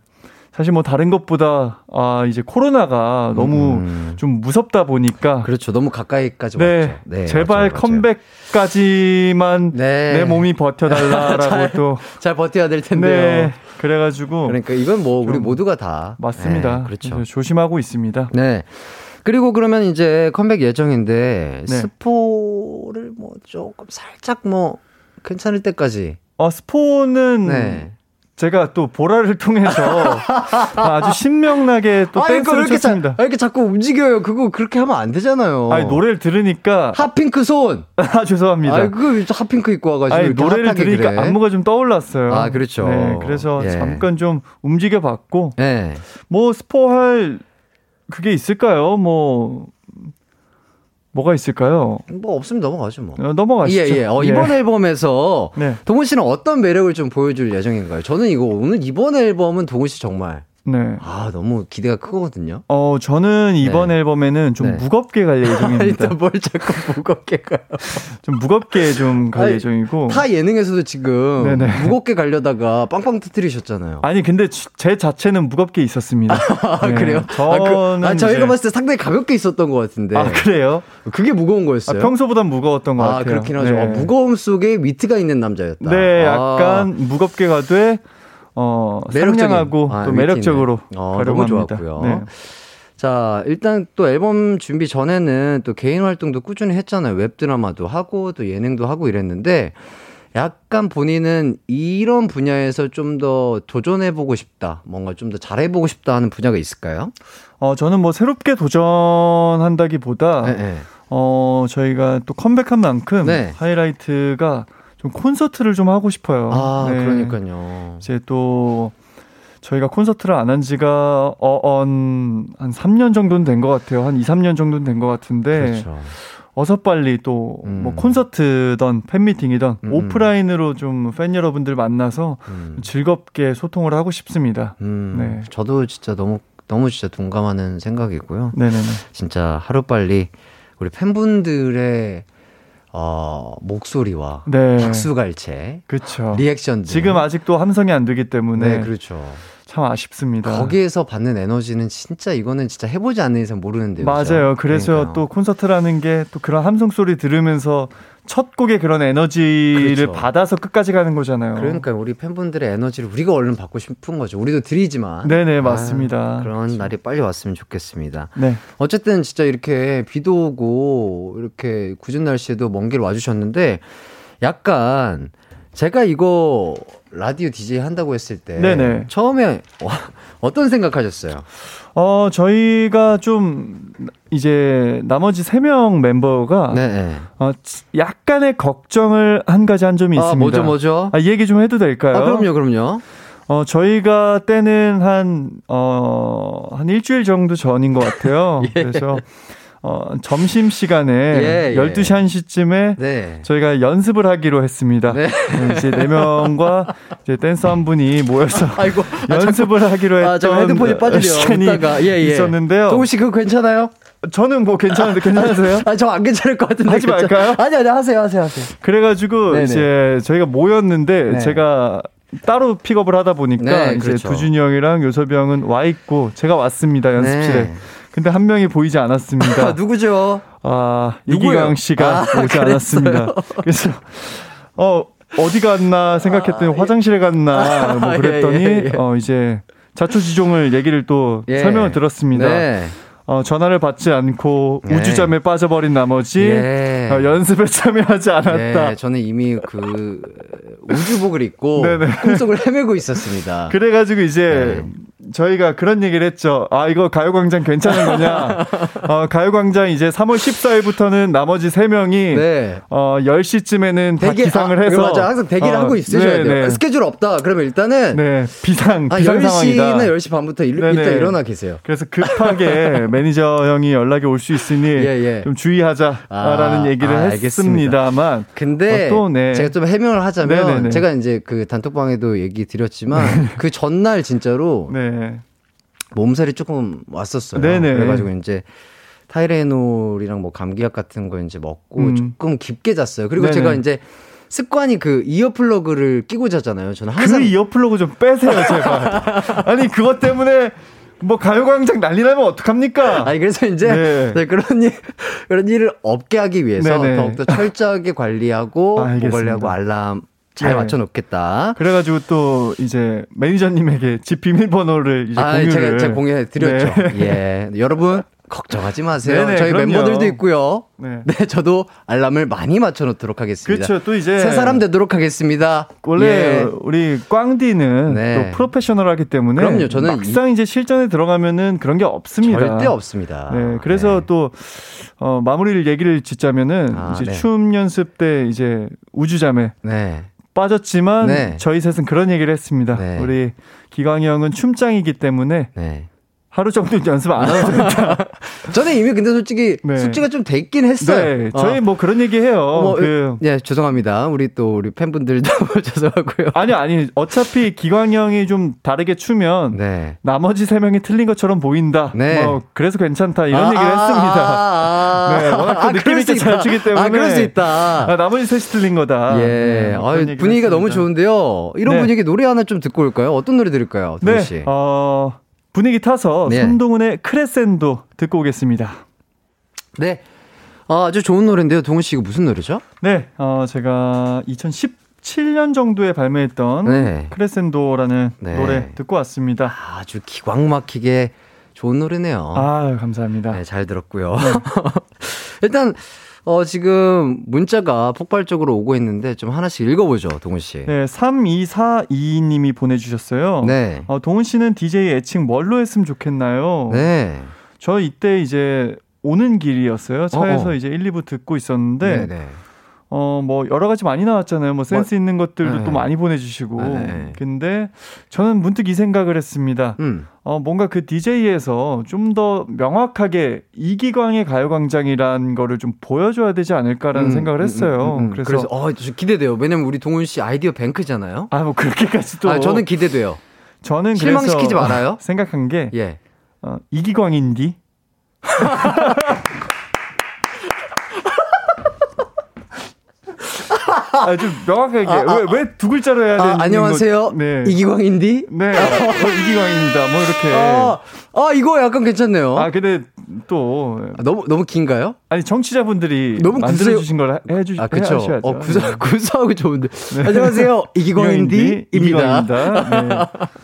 사실 뭐 다른 것보다 아 이제 코로나가 너무 음. 좀 무섭다 보니까 그렇죠 너무 가까이까지 네, 왔죠. 네 제발 맞아요, 컴백까지만 네. 내 몸이 버텨달라라고 (laughs) 또잘 버텨야 될 텐데요. 네, 그래가지고 그러니까 이건 뭐 우리 모두가 다 맞습니다. 네, 그렇죠 조심하고 있습니다. 네. 그리고 그러면 이제 컴백 예정인데 네. 스포를 뭐 조금 살짝 뭐 괜찮을 때까지 어 스포는 네. 제가 또 보라를 (laughs) 통해서 아주 신명나게 또 아, 댄스를 이렇게 췄습니다. 자, 아, 이렇게 자꾸 움직여요. 그거 그렇게 하면 안 되잖아요. 아니 노래를 들으니까 핫핑크 손. (laughs) 아 죄송합니다. 아 그거 핫핑크 입고 와가지고 아니, 노래를 들으니까 그래. 안무가 좀 떠올랐어요. 아 그렇죠. 네, 그래서 예. 잠깐 좀 움직여봤고 예. 뭐 스포할 그게 있을까요? 뭐 뭐가 있을까요? 뭐 없으면 넘어가죠 뭐. 어, 넘어가시죠. 예, 예. 어, 이번 예. 앨범에서 네. 동훈 씨는 어떤 매력을 좀 보여줄 예정인가요? 저는 이거 오늘 이번 앨범은 동훈 씨 정말 네. 아, 너무 기대가 크거든요. 어, 저는 이번 네. 앨범에는 좀 네. 무겁게 갈 (laughs) 예정입니다. 뭘 자꾸 무겁게 가요? (laughs) 좀 무겁게 좀 갈 예정이고. 타 예능에서도 지금 네네. 무겁게 가려다가 빵빵 터트리셨잖아요. 아니, 근데 제 자체는 무겁게 있었습니다. (laughs) 아, 네. 그래요? 저는 아, 그, 아, 저희가. 봤을 때 상당히 가볍게 있었던 것 같은데. 아, 그래요? 그게 무거운 거였어요? 아, 평소보단 무거웠던 것 아, 같아요. 그렇긴 하죠. 네. 아, 무거움 속에 위트가 있는 남자였다. 네, 약간 무겁게 가되 어, 상냥하고 아, 또 매력적으로 어, 너무 좋았고요. 네. 자, 일단 또 앨범 준비 전에는 또 개인 활동도 꾸준히 했잖아요. 웹드라마도 하고 또 예능도 하고 이랬는데 약간 본인은 이런 분야에서 좀 더 도전해보고 싶다. 뭔가 좀 더 잘해보고 싶다 하는 분야가 있을까요? 어, 저는 뭐 새롭게 도전한다기 보다, 네, 네. 어, 저희가 또 컴백한 만큼 네. 하이라이트가 좀 콘서트를 좀 하고 싶어요. 아, 네. 그러니까요. 이제 또 저희가 콘서트를 안 한 지가 어언 한 3년 정도는 된 것 같아요. 한 2, 3년 정도는 된 것 같은데. 그렇죠. 어서 빨리 또뭐 음. 콘서트든 팬미팅이든 음. 오프라인으로 좀 팬 여러분들 만나서 음. 즐겁게 소통을 하고 싶습니다. 음. 네. 저도 진짜 너무 너무 진짜 동감하는 생각이고요. 네네네. 진짜 하루 빨리 우리 팬분들의 어, 목소리와 네. 박수갈채, 그렇죠. 리액션 지금 아직도 함성이 안 되기 때문에 네, 그렇죠. 참 아쉽습니다. 거기에서 받는 에너지는 진짜 이거는 진짜 해보지 않는 이상 모르는데요. 맞아요. 그렇죠? 그래서 그러니까요. 또 콘서트라는 게 또 그런 함성 소리 들으면서 첫 곡의 그런 에너지를 그렇죠. 받아서 끝까지 가는 거잖아요. 그러니까 우리 팬분들의 에너지를 우리가 얼른 받고 싶은 거죠. 우리도 드리지만. 네네 맞습니다. 아, 그런 그렇죠. 날이 빨리 왔으면 좋겠습니다. 네. 어쨌든 진짜 이렇게 비도 오고 이렇게 굳은 날씨에도 먼 길 와주셨는데 약간 제가 이거 라디오 DJ 한다고 했을 때 네네. 처음에 어떤 생각하셨어요? 어, 저희가 좀 이제 나머지 세명 멤버가 네 어, 약간의 걱정을 한 가지 한 점이 아, 있습니다. 뭐죠, 뭐죠? 아, 얘기 좀 해도 될까요? 아, 그럼요, 그럼요. 어, 저희가 때는 한, 어, 한 일주일 정도 전인 것 같아요. (laughs) 예. 그래서 어, 점심 시간에 예, 예. 12시 1시쯤에 네. 저희가 연습을 하기로 했습니다. 네. 네 이제 네 명과 이제 댄서 한 분이 모여서 (laughs) 아이고, 연습을 아, 하기로 했던 아, 저 헤드폰이 빠지려 시간이 예, 예. 있었는데요. 동우 씨 그거 괜찮아요? 저는 뭐 괜찮은데 괜찮으세요? 아, 저 안 괜찮을 것 같은데. 하지 말까요? 아니, 아니, 하세요, 하세요, 하세요. 그래가지고 네네. 이제 저희가 모였는데 네. 제가 따로 픽업을 하다 보니까 네, 이제 그렇죠. 두준이 형이랑 요섭이 형은 와 있고 제가 왔습니다 연습실에. 네. 근데 한 명이 보이지 않았습니다. (laughs) 누구죠? 아, 이기강 씨가 아, 오지 않았습니다. 그래서 어 어디 갔나 생각했더니 아, 화장실에 갔나 뭐 예, 그랬더니 예, 예, 예. 어 이제 자초지종을 얘기를 또 예. 설명을 들었습니다. 네. 어, 전화를 받지 않고 네. 우주잠에 빠져버린 나머지 예. 어, 연습에 참여하지 않았다. 예, 저는 이미 그 우주복을 입고 (laughs) 꿈속을 헤매고 있었습니다. 그래가지고 이제 네. 저희가 그런 얘기를 했죠. 아, 이거 가요광장 괜찮은 거냐? (laughs) 어, 가요광장 이제 3월 14일부터는 나머지 3 명이 네. 어, 10시쯤에는 대기, 다 기상을 아, 해서. 맞아. 항상 대기를 어, 하고 있으셔야 네, 돼요. 네. 스케줄 없다. 그러면 일단은. 네. 비상, 아, 비상 10시나 상황이다. 10시 반부터 일, 네, 일단 일어나 계세요. 그래서 급하게 (laughs) 매니저 형이 연락이 올 수 있으니 예, 예. 좀 주의하자라는 아, 얘기 를 아, 했습니다만. 근데 어, 또, 네. 제가 좀 해명을 하자면 네네네. 제가 이제 그 단톡방에도 얘기 드렸지만 그 전날 진짜로 네. (laughs) 네. 몸살이 조금 왔었어요. 네네. 그래가지고 이제 타이레놀이랑 뭐 감기약 같은 거 이제 먹고 음. 조금 깊게 잤어요. 그리고 네네. 제가 이제 습관이 그 이어플러그를 끼고 자잖아요. 저는 항상 그 이어플러그 좀 빼세요, 제발. (laughs) 아니 그것 때문에 뭐 가요광장 난리 나면 어떡합니까? 아니 그래서 이제 네. 네, 그런 일 그런 일을 없게 하기 위해서 네네. 더욱더 철저하게 관리하고 (laughs) 목 관리하고 알람 잘 네. 맞춰 놓겠다. 그래가지고 또 이제 매니저님에게 집 비밀번호를 이제 아, 공유를 제가, 제가 공유해 드렸죠. 네. 예, 여러분 걱정하지 마세요. 네네, 저희 그럼요. 멤버들도 있고요. 네. 네. 저도 알람을 많이 맞춰 놓도록 하겠습니다. 그렇죠. 또 이제 새 사람 되도록 하겠습니다. 원래 예. 우리 꽝디는 네. 또 프로페셔널하기 때문에 그럼요. 저는 막상 이... 이제 실전에 들어가면은 그런 게 없습니다. 절대 없습니다. 네. 그래서 네. 또 어, 마무리를 얘기를 짓자면은 아, 이제 네. 춤 연습 때 이제 우주자매 네. 빠졌지만 네. 저희 셋은 그런 얘기를 했습니다. 네. 우리 기광이 형은 춤장이기 때문에 네. 하루 정도 연습 안 하도 된다. (laughs) 저는 이미 근데 솔직히 네. 숙지가 좀 됐긴 했어요. 네, 저희 어. 뭐 그런 얘기 해요. 뭐, 그... 예, 죄송합니다. 우리 또 우리 팬분들도 (laughs) 죄송하고요. 아니요, 아니 어차피 기광 형이 좀 다르게 추면 네. 나머지 세 명이 틀린 것처럼 보인다. 네. 뭐 그래서 괜찮다 이런 아, 얘기를 아, 했습니다. 아, 아, 네, 워낙 또 아, 느낌 있게 잘 추기 때문에. 아, 그럴 수 있다. 아, 나머지 셋이 틀린 거다. 예, 아, 분위기가 했습니다. 너무 좋은데요. 이런 네. 분위기 노래 하나 좀 듣고 올까요? 어떤 노래 들을까요, 네. 씨? 어. 분위기 타서 네. 손동훈의 크레센도 듣고 오겠습니다. 네. 아, 아주 좋은 노래인데요. 동훈 씨 이거 무슨 노래죠? 네. 어, 제가 2017년 정도에 발매했던 네. 크레센도라는 네. 노래 듣고 왔습니다. 아, 아주 기광 막히게 좋은 노래네요. 아, 감사합니다. 네, 잘 들었고요. 네. (laughs) 일단 어, 지금 문자가 폭발적으로 오고 있는데 좀 하나씩 읽어보죠, 동훈 씨. 네, 32422님이 보내주셨어요. 네. 어, 동훈 씨는 DJ 애칭 뭘로 했으면 좋겠나요? 네. 저 이때 이제 오는 길이었어요. 차에서 어어. 이제 1, 2부 듣고 있었는데, 네네. 네. 어, 뭐, 여러 가지 많이 나왔잖아요. 뭐, 센스 뭐, 있는 것들도 네. 또 많이 보내주시고. 네. 근데 저는 문득 이 생각을 했습니다. 음. 어, 뭔가 그 DJ에서 좀 더 명확하게 이기광의 가요광장이란 거를 좀 보여줘야 되지 않을까라는 음, 생각을 음, 음, 했어요. 음, 음, 그래서, 그래서 어, 기대돼요. 왜냐면 우리 동훈 씨 아이디어 뱅크잖아요. 아, 뭐, 그렇게까지 또. 아, 저는 기대돼요. 저는 실망시키지 말아요. 생각한 게. 예. 어, 이기광인디? (laughs) 아, 좀 명확하게 아, 아, 왜, 왜두 글자로 해야 되는 아, 안녕하세요. 네. 이기광인디? 네. 어, 이기광입니다. 뭐 이렇게. 아, 아, 이거 약간 괜찮네요. 아, 근데 또 아, 너무 너무 긴가요? 아니 청취자분들이 너무 만들어 주신 걸 해주 아, 그쵸. 해야죠. 어, 구사 (laughs) 구사하고 좋은데. 네. 안녕하세요. (laughs) 이기광인디입니다. 이기광입니다. 네.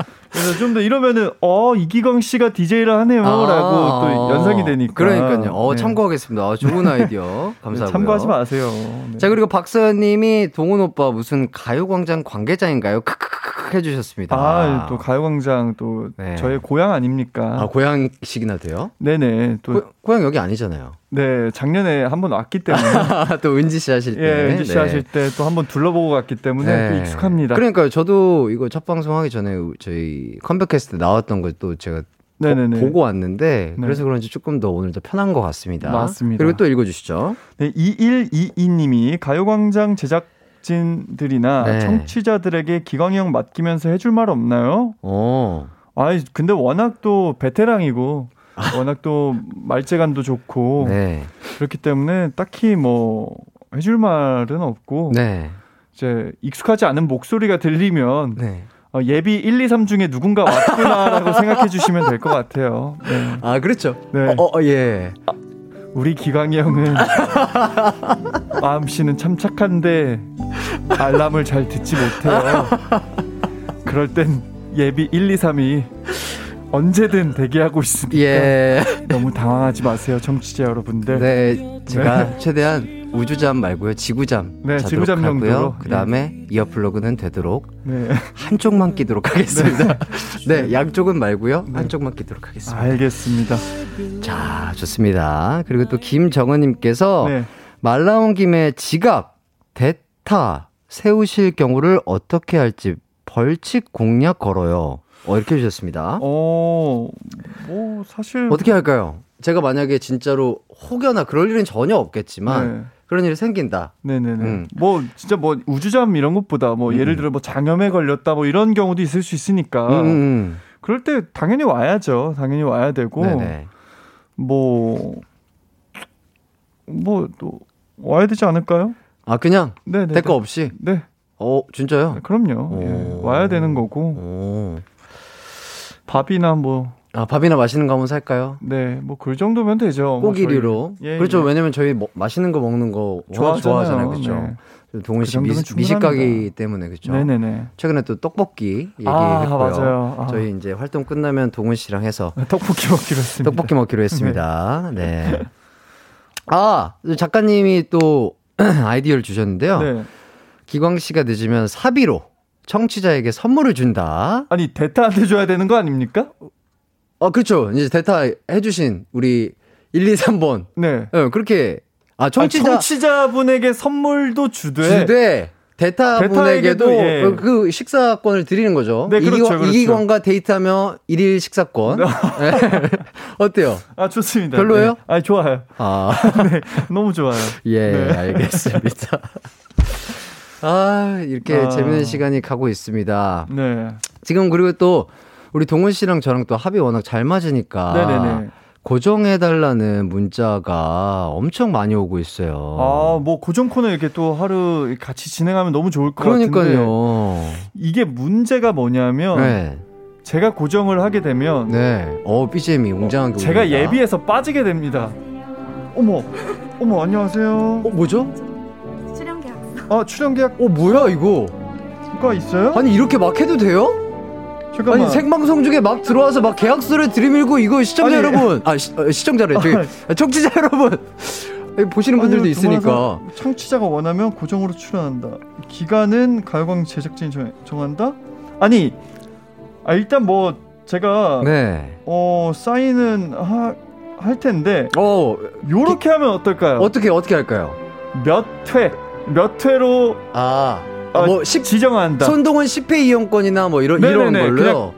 (laughs) 그래서 좀 더 이러면은 어 이기광 씨가 DJ를 하네요라고 아, 또 연상이 되니까. 그러니까요. 어 네. 참고하겠습니다. 어, 좋은 (laughs) 아이디어 감사하고요. 네, 참고하지 마세요. 네. 자 그리고 박서연님이 동훈 오빠 무슨 가요광장 관계자인가요? 크크크 크 해주셨습니다. 아 또 가요광장 또 네. 저의 고향 아닙니까? 아 고향식이나 돼요? 네네. 또 고, 고향 여기 아니잖아요. 네, 작년에 한 번 왔기 때문에. (laughs) 또 은지 씨 하실 때. 예, 은지 씨 네. 하실 때 또 한 번 둘러보고 갔기 때문에 네. 익숙합니다. 그러니까요. 저도 이거 첫 방송 하기 전에 저희 컴백했을 때 나왔던 걸 또 제가 네네네. 보고 왔는데 네. 그래서 그런지 조금 더 오늘 더 편한 것 같습니다. 맞습니다. 그리고 또 읽어주시죠. 네, 2122님이 가요광장 제작 진들이나 네. 청취자들에게 기광이 형 맡기면서 해줄 말 없나요? 어. 아이 근데 워낙 또 베테랑이고 워낙 또 말재간도 좋고 네. 그렇기 때문에 딱히 뭐 해줄 말은 없고 네. 이제 익숙하지 않은 목소리가 들리면 네. 어, 예비 1, 2, 3 중에 누군가 왔구나라고 생각해 주시면 될 것 같아요. 네. 아 그렇죠. 네. 어, 어, 예. 아, 우리 기광이 형은 마음 씨는 참 착한데 알람을 잘 듣지 못해요. 그럴 땐 예비 1, 2, 3이 언제든 대기하고 있으니까 예. 너무 당황하지 마세요, 청취자 여러분들. 네, 제가 네. 최대한 우주잠 말고요, 지구잠 네, 지구잠 정도로. 그 다음에 예. 이어플러그는 되도록 네. 한쪽만 끼도록 하겠습니다. (laughs) 네, 양쪽은 말고요, 네. 한쪽만 끼도록 하겠습니다. 알겠습니다. 자, 좋습니다. 그리고 또 김정은님께서 네. 말 나온 김에 지갑, 대타 세우실 경우를 어떻게 할지 벌칙 공략 걸어요. 어, 이렇게 해주셨습니다. 어, 뭐, 사실. 어떻게 할까요? 제가 만약에 진짜로 혹여나 그럴 일은 전혀 없겠지만, 네. 그런 일이 생긴다. 네네네. 음. 뭐, 진짜 뭐, 우주잠 이런 것보다 뭐, 음. 예를 들어 뭐, 장염에 걸렸다 뭐, 이런 경우도 있을 수 있으니까. 음. 음, 음. 그럴 때 당연히 와야죠. 당연히 와야 되고. 네네. 뭐, 뭐, 또, 와야 되지 않을까요? 아, 그냥? 네네. 대가 없이? 네. 어, 진짜요? 네, 그럼요. 예. 와야 되는 거고. 오. 밥이나 뭐. 아, 밥이나 맛있는 거 한번 살까요? 네, 뭐 그 정도면 되죠. 꼬기리로. 뭐 예, 그렇죠. 예. 왜냐면 저희 뭐, 맛있는 거 먹는 거 좋아하잖아요. 좋아하잖아요. 그렇죠. 네. 동훈 씨 그 미, 식가기 때문에 그렇죠. 네네네. 최근에 또 떡볶이 아, 얘기했고요. 아, 맞아요. 아. 저희 이제 활동 끝나면 동훈 씨랑 해서 떡볶이 먹기로 했습니다. 떡볶이 먹기로 했습니다. (laughs) 네. 네. 아, 작가님이 또 (clears throat) 아이디어를 주셨는데요. 네. 기광 씨가 늦으면 사비로 청취자에게 선물을 준다. 아니, 대타한테 줘야 되는 거 아닙니까? 어, 그렇죠. 이제 대타 해주신 우리 1, 2, 3번. 네. 네 그렇게. 아, 청취자. 아, 청취자분에게 선물도 주되. 주되. 대타분에게도 예. 그 식사권을 드리는 거죠. 네, 그렇죠, 그렇죠. 이기광과 데이트하며 1일 식사권. 네. (laughs) 어때요? 아, 좋습니다. 별로예요? 네. 아, 좋아요. 아. (laughs) 네, 너무 좋아요. 예, 네. 알겠습니다. (laughs) 아, 이렇게 아. 재밌는 시간이 가고 있습니다. 네. 지금 그리고 또 우리 동훈 씨랑 저랑 또 합이 워낙 잘 맞으니까. 네네네. 고정해달라는 문자가 엄청 많이 오고 있어요. 아, 뭐 고정 코너 이렇게 또 하루 같이 진행하면 너무 좋을 것 그러니까요. 같은데. 이게 문제가 뭐냐면 네. 제가 고정을 하게 되면 네. 어, BGM이 웅장하게 제가 예비해서 빠지게 됩니다. 어머. 어머, 안녕하세요. 어, 뭐죠? 아 출연 계약. 어 뭐야 이거? 가 있어요? 아니 이렇게 막 해도 돼요? 잠깐만. 아니 생방송 중에 막 들어와서 막 계약서를 들이밀고 이거 시청자 아니, 여러분, 아 시, 어, 시청자래, 저기 아, 청취자 여러분 보시는 분들도 있으니까. 청취자가 원하면 고정으로 출연한다. 기간은 가요광 제작진이 정, 한다 아니, 아 일단 뭐 제가 네. 어 사인은 하, 할 텐데. 어, 요렇게 기, 하면 어떨까요? 어떻게 어떻게 할까요? 몇 회? 몇 회로 아, 어, 뭐 10, 지정한다. 손동원 10회 이용권이나 뭐 이런 네네네, 이런 걸로요.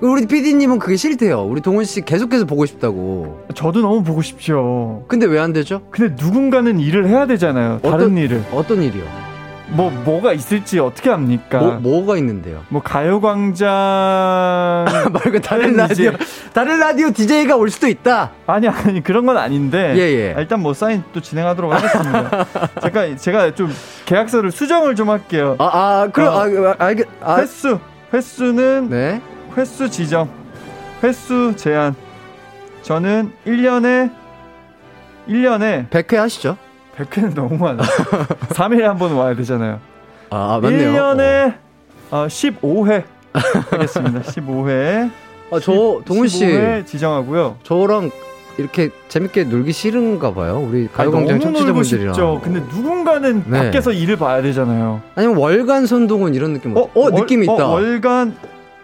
우리 PD님은 그게 싫대요. 우리 동훈 씨 계속해서 보고 싶다고. 저도 너무 보고 싶죠. 근데 왜 안 되죠? 근데 누군가는 일을 해야 되잖아요. 다른 어떤, 일을. 어떤 일이요? 뭐 뭐가 있을지 어떻게 합니까? 뭐 뭐가 있는데요? 뭐 가요광장 (laughs) 말고 다른 라디오 다른 라디오 DJ가 올 수도 있다. 아니 아니 그런 건 아닌데. 예, 예. 아, 일단 뭐 사인 또 진행하도록 하겠습니다. (laughs) 제가 제가 좀 계약서를 수정을 좀 할게요. 아, 아 그럼 어, 아, 알겠 아, 횟수 횟수는 네. 횟수 지정 횟수 제한 저는 1년에 1년에 100회 하시죠. 100회는 너무 많아. 3일에 (laughs) 한 번 와야 되잖아요. 아, 맞네요. 1년에 어. 15회 하겠습니다. 15회. 아, 저 동훈 씨 15회 지정하고요. 저랑 이렇게 재밌게 놀기 싫은가 봐요. 우리 가요광장 청취자분들이랑. 싶죠. 근데 누군가는 네. 밖에서 일을 봐야 되잖아요. 아니면 월간 손동훈 이런 느낌. 어, 어 느낌 어, 있다. 어, 월간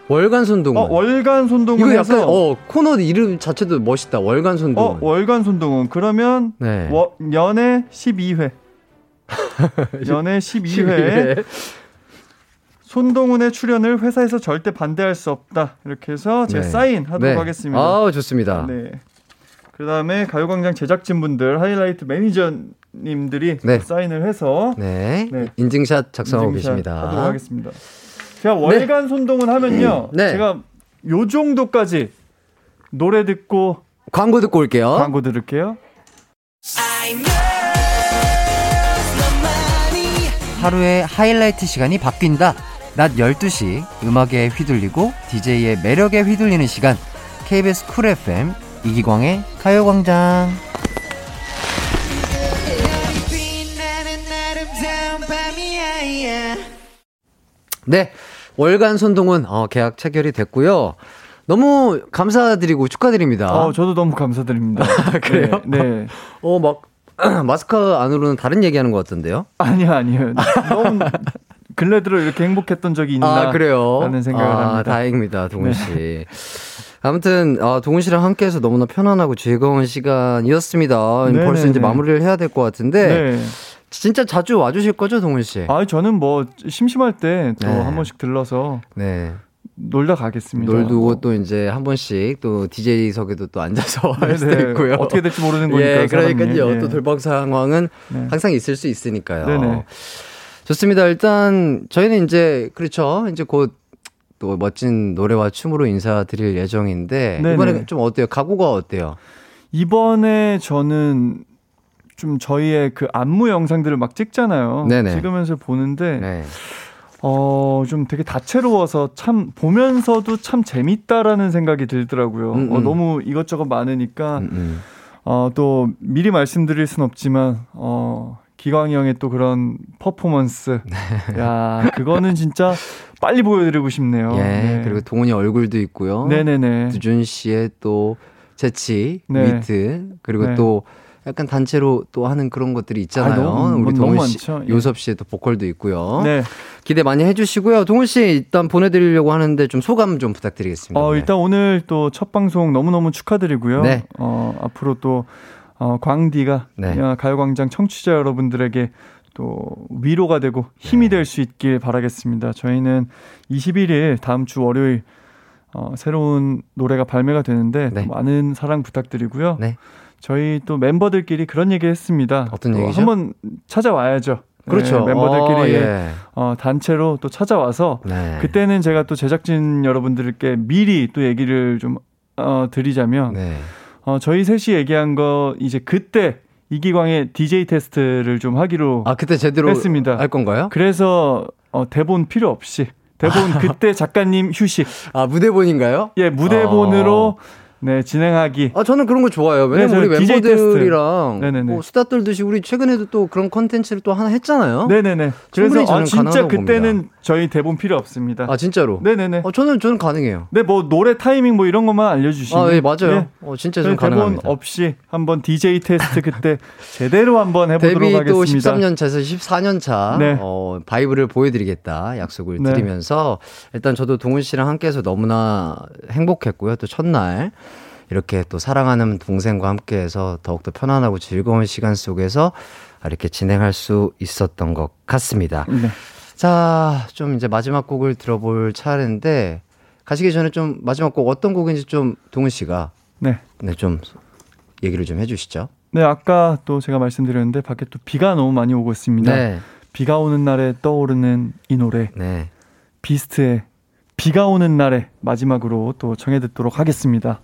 월간 손동훈. 어, 월간 손동훈. 이거 약간 어 코너 이름 자체도 멋있다. 월간 손동훈. 어, 월간 손동훈. 그러면 네. 워, 연애 12회. (laughs) 연애 12회. 손동훈의 출연을 회사에서 절대 반대할 수 없다. 이렇게 해서 제 네. 사인 하도록 네. 하겠습니다. 아, 좋습니다. 네. 그다음에 가요광장 제작진분들 하이라이트 매니저님들이 네. 사인을 해서 네. 네. 인증샷 작성하고 인증샷 계십니다. 하도록 하겠습니다. 제가 월간 네. 손동은 하면요. 네. 제가 요 정도까지 노래 듣고 광고 듣고 올게요. 광고 들을게요. 하루의 하이라이트 시간이 바뀐다. 낮 12시 음악에 휘둘리고 DJ의 매력에 휘둘리는 시간. KBS 쿨 FM 이기광의 가요광장. 네. 월간 손동은 어, 계약 체결이 됐고요. 너무 감사드리고 축하드립니다. 어, 저도 너무 감사드립니다. (laughs) 그래요? 네. 네. 어, 막 (clears throat) 마스크 안으로는 다른 얘기하는 것 같던데요? 아니요, 아니요. 너무 근래 들어 이렇게 행복했던 적이 있나? 아, 그래요? 라는 생각을 아, 합니다. 다행입니다, 동훈 씨. 네. 아무튼 아, 동훈 씨랑 함께해서 너무나 편안하고 즐거운 시간이었습니다. 네네네. 벌써 이제 마무리를 해야 될 것 같은데 네. 진짜 자주 와주실 거죠, 동훈 씨? 아, 저는 뭐 심심할 때 또한 네. 번씩 들러서 네. 놀다 가겠습니다. 놀고 또 이제 한 번씩 또 DJ석에도 또 앉아서 (laughs) 할 수도 있고요. 어떻게 될지 모르는 거니까. 예, 그러니까요. 예. 또 돌발 상황은 네. 항상 있을 수 있으니까요. 네네. 좋습니다. 일단 저희는 이제 그렇죠. 이제 곧 또 멋진 노래와 춤으로 인사드릴 예정인데 네네. 이번에 좀 어때요? 각오가 어때요? 이번에 저는 좀 저희의 그 안무 영상들을 막 찍잖아요. 네네. 찍으면서 보는데 네. 어, 좀 되게 다채로워서 참 보면서도 참 재밌다라는 생각이 들더라고요. 음, 음. 어, 너무 이것저것 많으니까 음, 음, 어, 또 미리 말씀드릴 순 없지만 어, 기광이 형의 또 그런 퍼포먼스. (laughs) 네. 야, 그거는 진짜 빨리 보여드리고 싶네요. 예, 네. 그리고 동훈이 얼굴도 있고요. 네네네. 두준 씨의 또 재치, 네. 위트, 그리고 네. 또 약간 단체로 또 하는 그런 것들이 있잖아요. 아, 너무, 우리 동훈 씨. 예. 요섭 씨의 또 보컬도 있고요. 네. 기대 많이 해주시고요. 동훈 씨 일단 보내드리려고 하는데 좀 소감 좀 부탁드리겠습니다. 어, 일단 오늘 또 첫 방송 너무너무 축하드리고요. 네. 어, 앞으로 또 어, 광디가 네. 가요광장 청취자 여러분들에게 또 위로가 되고 힘이 네. 될수 있길 바라겠습니다. 저희는 21일 다음 주 월요일 어, 새로운 노래가 발매가 되는데 네. 많은 사랑 부탁드리고요. 네. 저희 또 멤버들끼리 그런 얘기 했습니다. 어떤 얘기죠? 한번 찾아와야죠. 그렇죠. 네, 멤버들끼리 어, 예. 어, 단체로 또 찾아와서 네. 그때는 제가 또 제작진 여러분들께 미리 또 얘기를 좀 어, 드리자면 네. 어, 저희 셋이 얘기한 거 이제 그때 이기광의 DJ 테스트를 좀 하기로 아 그때 제대로 했습니다. 할 건가요? 그래서 어, 대본 필요 없이 대본 (laughs) 그때 작가님 휴식. 아 무대본인가요? 예 무대본으로. 어. 네, 진행하기. 아, 저는 그런 거 좋아요. 왜냐면 네, 우리 멤버들이랑 뭐 수다 떨듯이 우리 최근에도 또 그런 컨텐츠를 또 하나 했잖아요. 네네네. 그래서 아, 진짜 그때는 봅니다. 저희 대본 필요 없습니다. 아, 진짜로? 네네네. 어, 저는, 저는 가능해요. 네, 뭐 노래 타이밍 뭐 이런 것만 알려주시면. 아, 네, 맞아요. 네. 어, 진짜 좀 가능합니다. 대본 없이 한번 DJ 테스트 그때 (laughs) 제대로 한번 해보도록 데뷔 하겠습니다. 데뷔 또 13년 차에서 14년 차. 네. 어, 바이브를 보여드리겠다 약속을 네. 드리면서 일단 저도 동훈 씨랑 함께해서 너무나 행복했고요. 또 첫날. 이렇게 또 사랑하는 동생과 함께해서 더욱더 편안하고 즐거운 시간 속에서 이렇게 진행할 수 있었던 것 같습니다. 네. 자, 좀 이제 마지막 곡을 들어볼 차례인데 가시기 전에 좀 마지막 곡 어떤 곡인지 좀 동훈 씨가 네, 네, 좀 얘기를 좀 해주시죠. 네, 아까 또 제가 말씀드렸는데 밖에 또 비가 너무 많이 오고 있습니다. 네. 비가 오는 날에 떠오르는 이 노래. 네. 비스트의 비가 오는 날에 마지막으로 또 정해 듣도록 하겠습니다.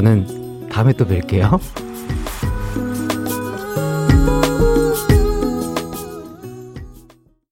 저는 다음에 또 뵐게요.